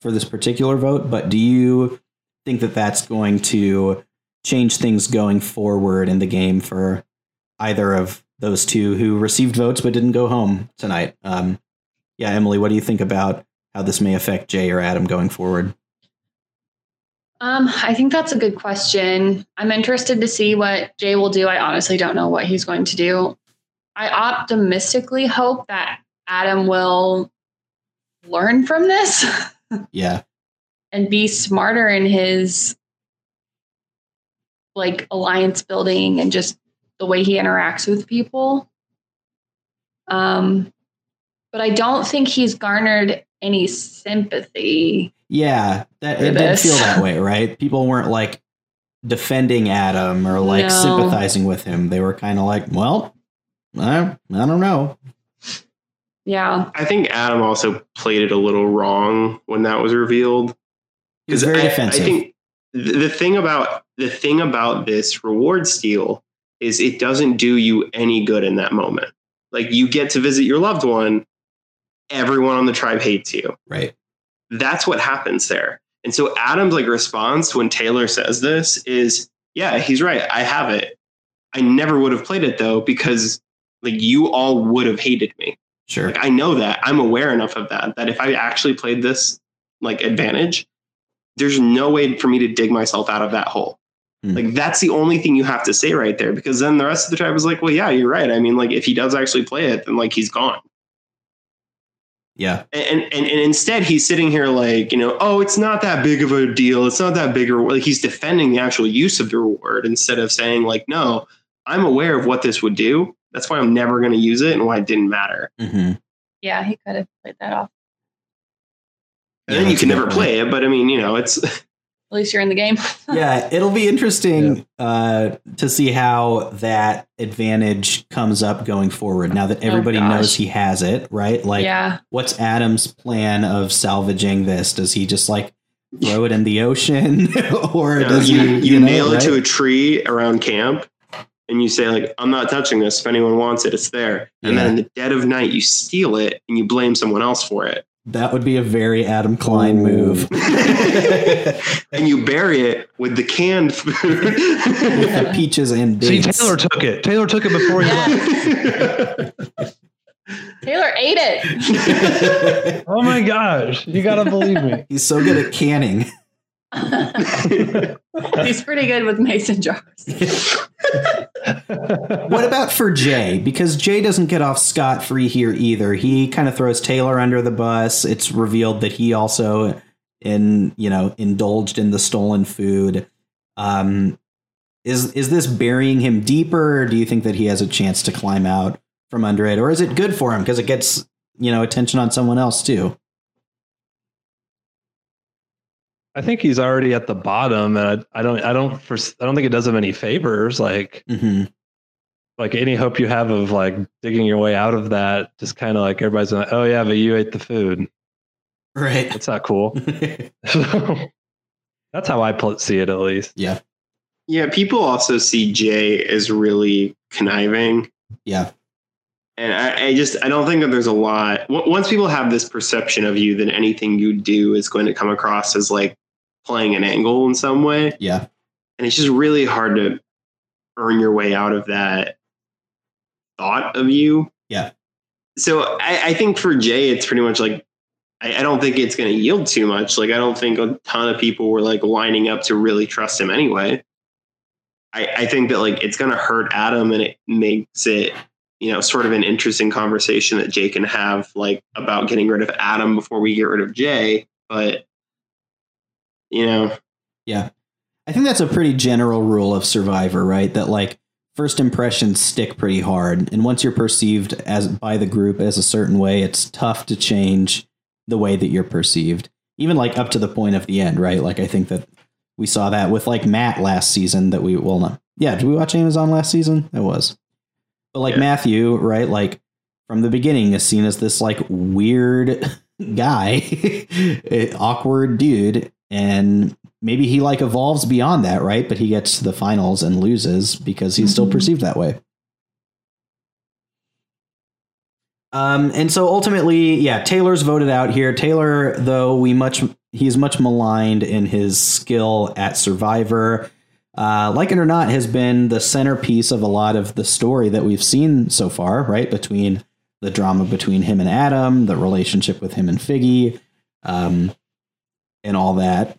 for this particular vote. But do you think that that's going to change things going forward in the game for either of those two who received votes but didn't go home tonight? Um, yeah, Emily, what do you think about how this may affect Jay or Adam going forward? Um, I think that's a good question. I'm interested to see what Jay will do. I honestly don't know what he's going to do. I optimistically hope that Adam will learn from this Yeah, and be smarter in his like alliance building and just the way he interacts with people. Um, but I don't think he's garnered any sympathy. yeah, that it did this. feel that way, right? People weren't like defending Adam or like No. sympathizing with him. They were kind of like, well, I, I don't know. Yeah. I think Adam also played it a little wrong when that was revealed. Because very I, defensive. I think the thing about the thing about this reward steal is it doesn't do you any good in that moment. Like you get to visit your loved one, everyone on the tribe hates you. right. That's what happens there. And so Adam's like response when Taylor says this is, yeah, he's right. I have it. I never would have played it though because like you all would have hated me. Sure. Like I know that. I'm aware enough of that that if I actually played this like advantage, there's no way for me to dig myself out of that hole. Hmm. Like that's the only thing you have to say right there because then the rest of the tribe is like, well, yeah, you're right. I mean, like if he does actually play it, then like he's gone. Yeah. And and and instead he's sitting here like, you know, oh, it's not that big of a deal. It's not that big a like he's defending the actual use of the reward instead of saying like, no, I'm aware of what this would do. That's why I'm never going to use it and why it didn't matter. hmm Yeah, he could have played that off. And then you can never play it, but I mean, you know, it's At least you're in the game. yeah, it'll be interesting uh, to see how that advantage comes up going forward. Now that everybody Oh, knows he has it, right? Like, yeah. what's Adam's plan of salvaging this? Does he just like throw it in the ocean, or you, does you, he? you know, nail it to a tree around camp and you say like, I'm not touching this. If anyone wants it, it's there. And Yeah. then in the dead of night, you steal it and you blame someone else for it. That would be a very Adam Klein Ooh. move. and you bury it with the canned food. With peaches and See. Taylor took it. Taylor took it before he Yeah. left. Taylor ate it. Oh my gosh. You got to believe me. He's so good at canning. He's pretty good with mason jars. What about for Jay? Because Jay doesn't get off scot free here either. He kind of throws Taylor under the bus. It's revealed that he also, in you know, indulged in the stolen food. Um, is is this burying him deeper, do you think that he has a chance to climb out from under it, or is it good for him because it gets you know attention on someone else too? I think he's already at the bottom, and I, I don't, I don't, fores- I don't think it does him any favors. Like, hmm like any hope you have of like digging your way out of that, just kind of like everybody's like, oh yeah, but you ate the food. Right. That's not cool. So, that's how I pl- see it, at least. yeah. yeah, people also see Jay as really conniving. Yeah. And I, I just I don't think that there's a lot. w- Once people have this perception of you, then anything you do is going to come across as like playing an angle in some way, Yeah. and it's just really hard to earn your way out of that thought of you. Yeah. So I, I think for Jay, it's pretty much like I, I don't think it's going to yield too much. Like I don't think a ton of people were like lining up to really trust him anyway. I, I think that like it's going to hurt Adam, and it makes it you know sort of an interesting conversation that Jay can have like about getting rid of Adam before we get rid of Jay. But you know, Yeah. I think that's a pretty general rule of Survivor, right? That like first impressions stick pretty hard, and once you're perceived as by the group as a certain way, it's tough to change the way that you're perceived. Even like up to the point of the end, right? Like I think that we saw that with like Matt last season. That we well, not yeah. Did we watch Amazon last season? It was, but like Yeah. Matthew, right? Like from the beginning, is seen as this like weird guy, awkward dude, and maybe he like evolves beyond that, right? But he gets to the finals and loses because he's still Mhm. perceived that way. Um, and so ultimately, yeah, Taylor's voted out here. Taylor, though we much he's much maligned in his skill at Survivor. Uh, like it or not, has been the centerpiece of a lot of the story that we've seen so far, right? Between the drama between him and Adam, the relationship with him and Figgy, um, and all that.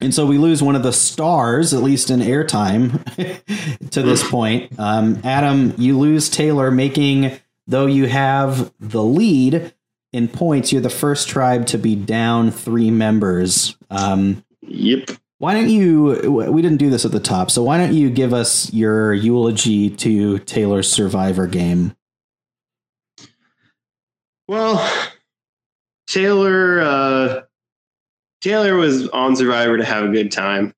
And so we lose one of the stars, at least in airtime, to this point. Um, Adam, you lose Taylor, making, though you have the lead in points, you're the first tribe to be down three members. Um, yep. why don't you? We didn't do this at the top, so why don't you give us your eulogy to Taylor's Survivor game? Well, Taylor uh, Taylor was on Survivor to have a good time,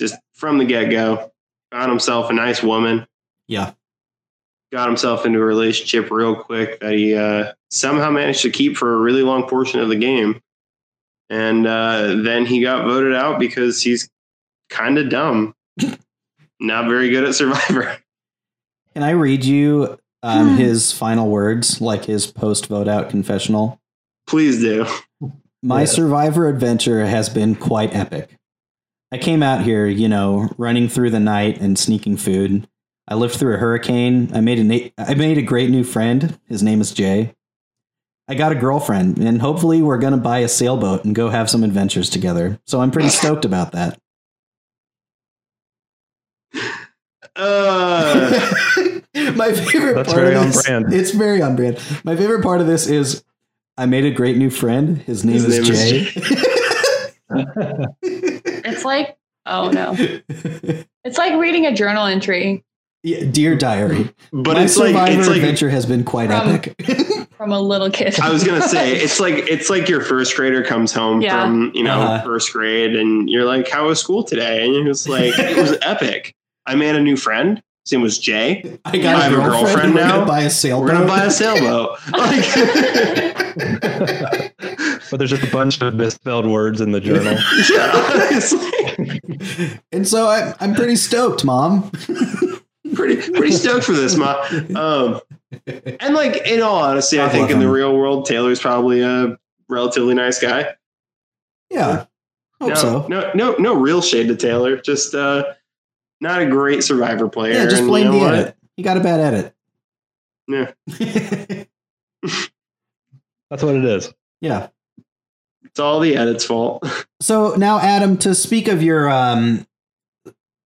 just from the get go. Found himself a nice woman, Yeah, got himself into a relationship real quick that he uh, somehow managed to keep for a really long portion of the game. And uh, then he got voted out because he's kind of dumb, not very good at Survivor. Can I read you um, Hmm. his final words, like his post vote out confessional? Please do. My Yeah. survivor adventure has been quite epic. I came out here, you know, running through the night and sneaking food. I lived through a hurricane. I made a na- I made a great new friend. His name is Jay. I got a girlfriend, and hopefully we're gonna buy a sailboat and go have some adventures together. So I'm pretty stoked about that. Uh, My favorite That's part very of on this, brand. It's very on brand. My favorite part of this is I made a great new friend. His name His is name is Jay. It's like, oh no. It's like reading a journal entry Yeah, Dear Diary. but My it's like survivor it's like adventure has been quite From- epic. from a little kid. I was gonna say it's like it's like your first grader comes home Yeah. from you know Uh-huh. first grade and you're like, "How was school today?" And it's like it was epic. I made a new friend. His name was Jay. I got I a have a girlfriend. girlfriend We're now. gonna buy a sailboat. We're gonna buy a sailboat. Like, but there's just a bunch of misspelled words in the journal. yeah, honestly, and so I, I'm pretty stoked, Mom. pretty pretty stoked for this, ma. Um, and like in all honesty, I God think love in the real world, Taylor's probably a relatively nice guy. Yeah, hope no, so. no, no, no real shade to Taylor. Just uh, not a great survivor player. Yeah, just and blame you know the what? edit. You got a bad edit. Yeah. That's what it is. yeah. It's all the edit's fault. So now, Adam, to speak of your um,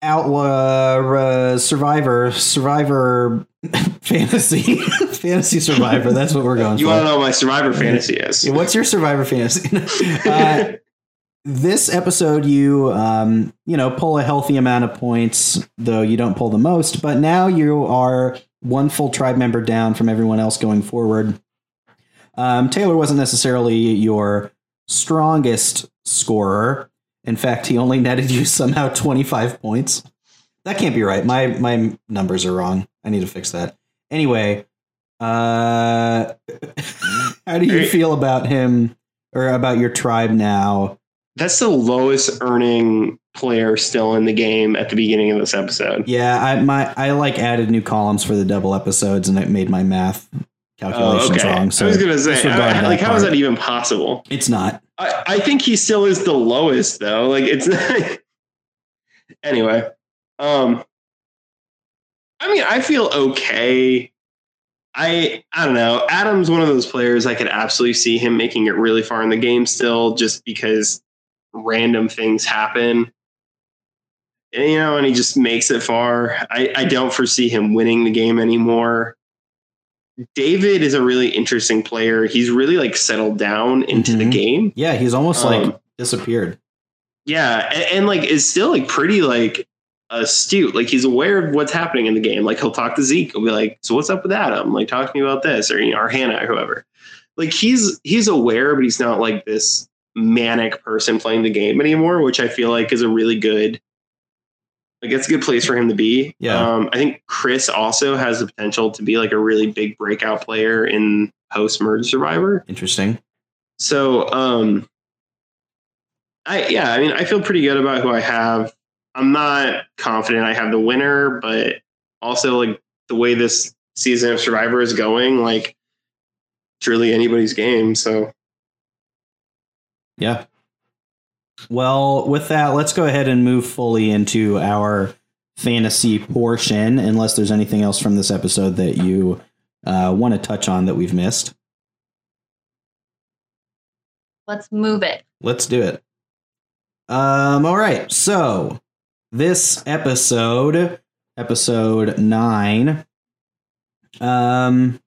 outlaw uh, survivor, survivor fantasy, fantasy survivor. That's what we're going You for. want to know what my survivor fantasy is? What's your survivor fantasy? uh, this episode, you um, you know pull a healthy amount of points, though you don't pull the most. But now you are one full tribe member down from everyone else going forward. Um, Taylor wasn't necessarily your strongest scorer. In fact, he only netted you somehow twenty five points. That can't be right. My my numbers are wrong. I need to fix that. Anyway, uh, how do you feel about him or about your tribe now? That's the lowest earning player still in the game at the beginning of this episode. Yeah, I my I like added new columns for the double episodes, and it made my math Oh, calculations okay. wrong. So I was gonna say, I- like, how is part. that even possible? it's not. I, I think he still is the lowest though. Like it's not. anyway, um, I mean, I feel okay. I I don't know. Adam's one of those players I could absolutely see him making it really far in the game still, just because random things happen. And, you know, and he just makes it far. I, I don't foresee him winning the game anymore. David is a really interesting player. He's really like settled down into the Mhm. game. Yeah, he's almost like Um, disappeared. Yeah, and, and like is still like pretty like astute. Like he's aware of what's happening in the game. Like he'll talk to Zeke. He'll be like, "So what's up with Adam? Like talk to me about this," or you know, or Hannah, or whoever. Like he's he's aware, but he's not like this manic person playing the game anymore, which I feel like is a really good. Like it's a good place for him to be. Yeah. Um, I think Chris also has the potential to be like a really big breakout player in post merge survivor. Interesting. So, um, I yeah, I mean, I feel pretty good about who I have. I'm not confident I have the winner, but also like the way this season of Survivor is going, like it's really anybody's game. So Yeah. Well, with that, let's go ahead and move fully into our fantasy portion, unless there's anything else from this episode that you uh, want to touch on that we've missed. Let's move it. Let's do it. Um, all right. So this episode, episode nine. Um,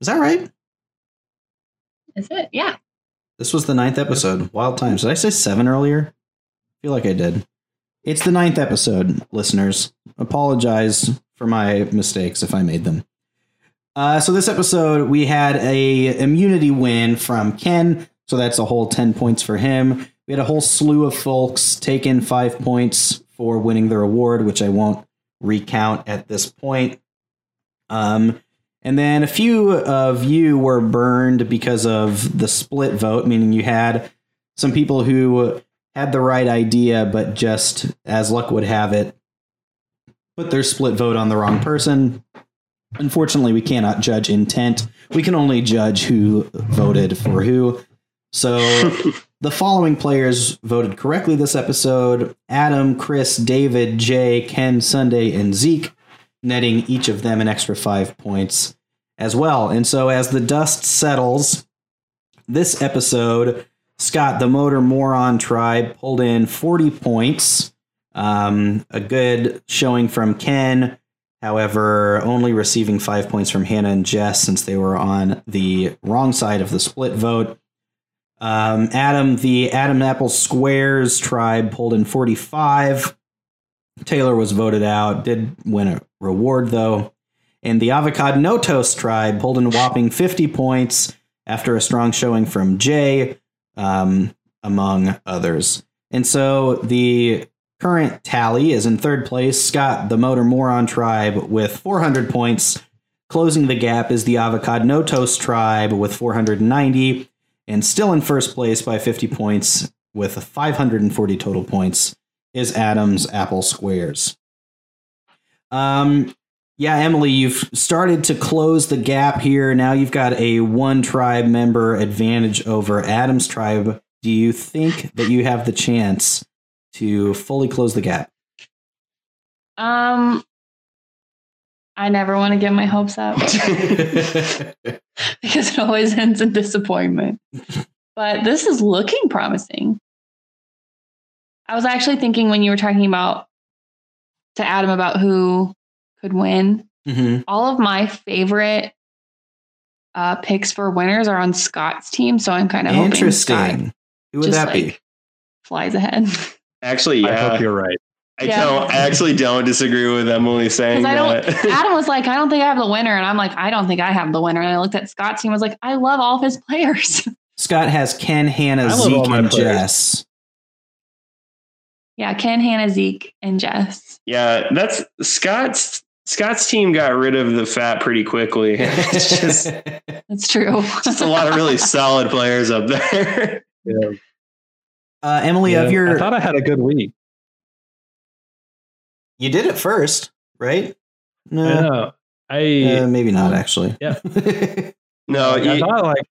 is that right? Is it? Yeah. This was the ninth episode. Wild times. Did I say seven earlier? I feel like I did. It's the ninth episode, listeners. Apologize for my mistakes if I made them. Uh, so this episode, we had a immunity win from Ken, so that's a whole ten points for him. We had a whole slew of folks take in five points for winning their award, which I won't recount at this point. Um, and then a few of you were burned because of the split vote, meaning you had some people who had the right idea, but just as luck would have it, put their split vote on the wrong person. Unfortunately, we cannot judge intent. We can only judge who voted for who. So the following players voted correctly this episode Adam, Chris, David, Jay, Ken, Sunday, and Zeke, netting each of them an extra five points as well. And so as the dust settles, this episode, Scott, the Motor Moron tribe, pulled in 40 points. Um, a good showing from Ken. However, only receiving five points from Hannah and Jess since they were on the wrong side of the split vote. Um, Adam, the Adam Apple Squares tribe pulled in 45. Taylor was voted out, did win a reward though. And the Avocado No Toast tribe pulled in a whopping 50 points after a strong showing from Jay, um, among others. And so the current tally is in third place, Scott, the Motor Moron tribe, with 400 points. Closing the gap is the Avocado No Toast tribe with 490. And still in first place by 50 points with 540 total points is Adams Apple Squares. Um, yeah, Emily, you've started to close the gap here. Now you've got a one tribe member advantage over Adams tribe. Do you think that you have the chance to fully close the gap? Um, I never want to get my hopes up because it always ends in disappointment. But this is looking promising. I was actually thinking when you were talking about to Adam about who could win. hmm All of my favorite uh, picks for winners are on Scott's team, so I'm kind of hoping Scott Interesting. Who would just, that be? like, flies ahead. Actually, I hope you're right. I Yeah. don't. I actually don't disagree with Emily saying Because I don't. that. Adam was like, I don't think I have the winner, and I'm like, I don't think I have the winner. And I looked at Scott's team, I was like, I love all of his players. Scott has Ken, Hannah, I Zeke, and players. Jess. Yeah, Ken, Hannah, Zeke, and Jess. yeah, that's Scott's. Scott's team got rid of the fat pretty quickly. it's just, That's true. just a lot of really solid players up there. Yeah. uh, Emily, Yeah, of your I thought I had a good week. you did it first, right? I No, know. I uh, maybe not actually. Yeah. No, I you, thought like,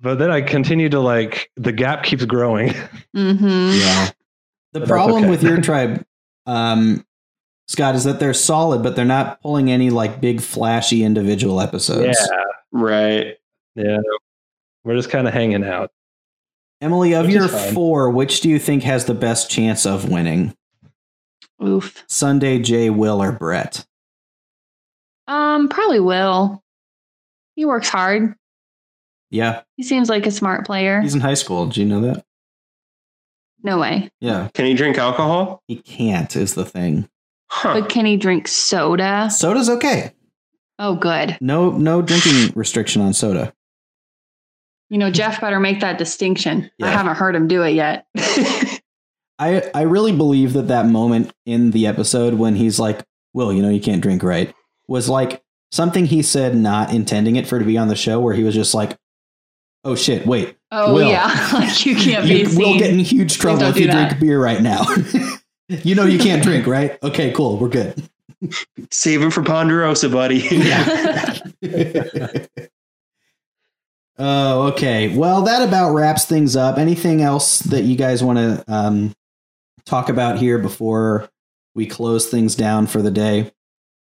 but then I continue to like the gap keeps growing. Mm-hmm. yeah. The problem okay. with your tribe, um, Scott, is that they're solid, but they're not pulling any like big flashy individual episodes. Yeah, right. yeah. We're just kind of hanging out. Emily, of Which your fine. four, which do you think has the best chance of winning? Oof. Sunday, Jay, Will, or Bret? Um, probably will. He works hard. Yeah, He seems like a smart player. he's in high school. Do you know that? No way. Yeah, Can he drink alcohol? he can't is the thing. Huh. But can he drink soda? Soda's okay. Oh, good. No, no drinking restriction on soda. You know, Jeff better make that distinction. I haven't heard him do it yet. I I really believe that that moment in the episode when he's like, "Well, you know you can't drink, right?" was like something he said, not intending it for to be on the show, where he was just like, "Oh shit, wait, Oh, Will. yeah. like you can't be you will get in huge trouble don't if do you that. drink beer right now." you know you can't drink, right? Okay, cool, we're good. Save him for Ponderosa, buddy. Oh, okay. Well, that about wraps things up. Anything else that you guys want to um, talk about here before we close things down for the day?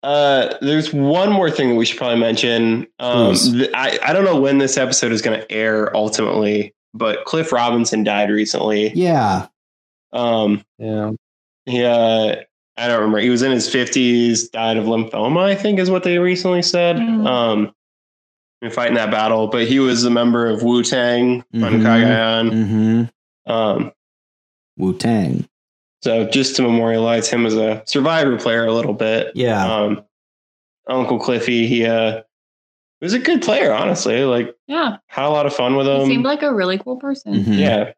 Uh, there's one more thing that we should probably mention. Um, th- I, I don't know when this episode is going to air ultimately, but Cliff Robinson died recently. Yeah. Um, Yeah, he, uh, I don't remember. He was in his 50s, died of lymphoma, I think is what they recently said. Mm. Um, fighting that battle, but he was a member of Wu Tang on Mhm. Cagayan. Mm-hmm. Um, Wu Tang. So just to memorialize him as a survivor player a little bit. Yeah. Um, Uncle Cliffy, he uh, was a good player, honestly. Like yeah. had a lot of fun with He him. seemed like a really cool person. Mhm. yeah,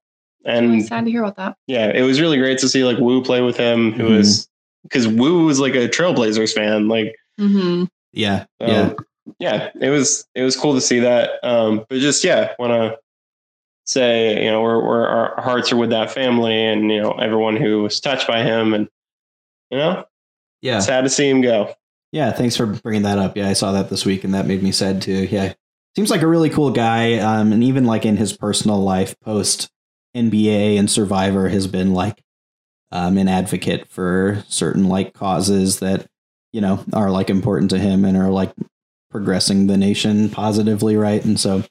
I'm and sad to hear about that. yeah, it was really great to see like Woo play with him, who Mhm. was because Woo was like a Trailblazers fan. Like, hmm Yeah. um, yeah. yeah, it was it was cool to see that. Um, but just yeah, want to say you know we're, we're our hearts are with that family and you know everyone who was touched by him and you know Yeah. sad to see him go. Yeah, thanks for bringing that up. Yeah, I saw that this week, and that made me sad too. Yeah, seems like a really cool guy. Um, and even like in his personal life, post NBA and Survivor, has been like um, an advocate for certain like causes that you know are like important to him and are like progressing the nation positively, right? And so,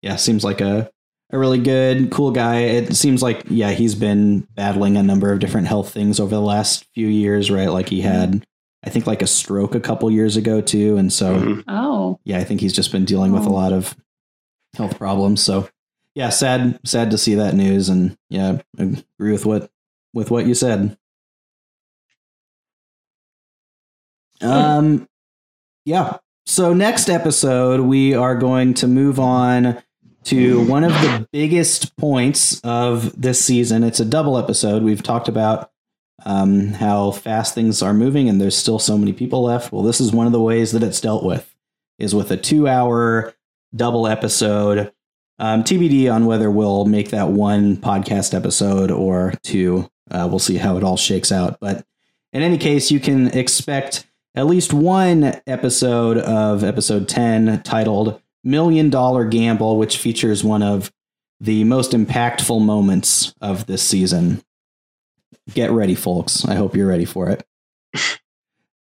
yeah, seems like a a really good, cool guy. It seems like yeah, he's been battling a number of different health things over the last few years, right? Like he had. I think like a stroke a couple years ago too, and so Mhm. Oh, yeah, I think he's just been dealing with a Oh. lot of health problems. So yeah, sad sad to see that news, and yeah, I agree with what with what you said. Um, yeah. So next episode, we are going to move on to one of the biggest points of this season. It's a double episode. We've talked about um, how fast things are moving, and there's still so many people left. Well, this is one of the ways that it's dealt with, is with a two-hour double episode. Um, TBD on whether we'll make that one podcast episode or two. Uh, we'll see how it all shakes out. But in any case, you can expect at least one episode of episode 10 titled Million Dollar Gamble, which features one of the most impactful moments of this season. Get ready, folks. I hope you're ready for it.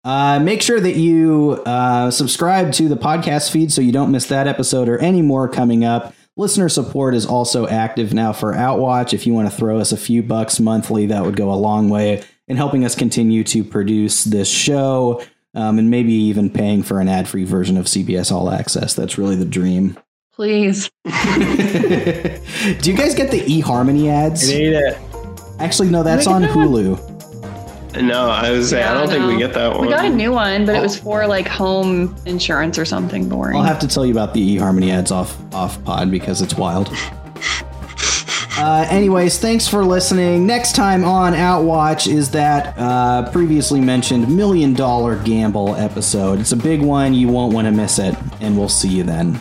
Uh, make sure that you uh, subscribe to the podcast feed so you don't miss that episode or any more coming up. Listener support is also active now for Outwatch. If you want to throw us a few bucks monthly, that would go a long way in helping us continue to produce this show um, and maybe even paying for an ad free version of CBS All Access. That's really the dream. please. Do you guys get the eHarmony ads? You need it. Actually, no, that's Make on another one. Hulu. No, I was saying I don't think we get that one. We got a new one, but it was for like home insurance or something boring. I'll have to tell you about the eHarmony ads off off pod because it's wild. Uh, anyways, thanks for listening. Next time on Outwatch is that uh, previously mentioned million dollar gamble episode. It's a big one. You won't want to miss it, and we'll see you then.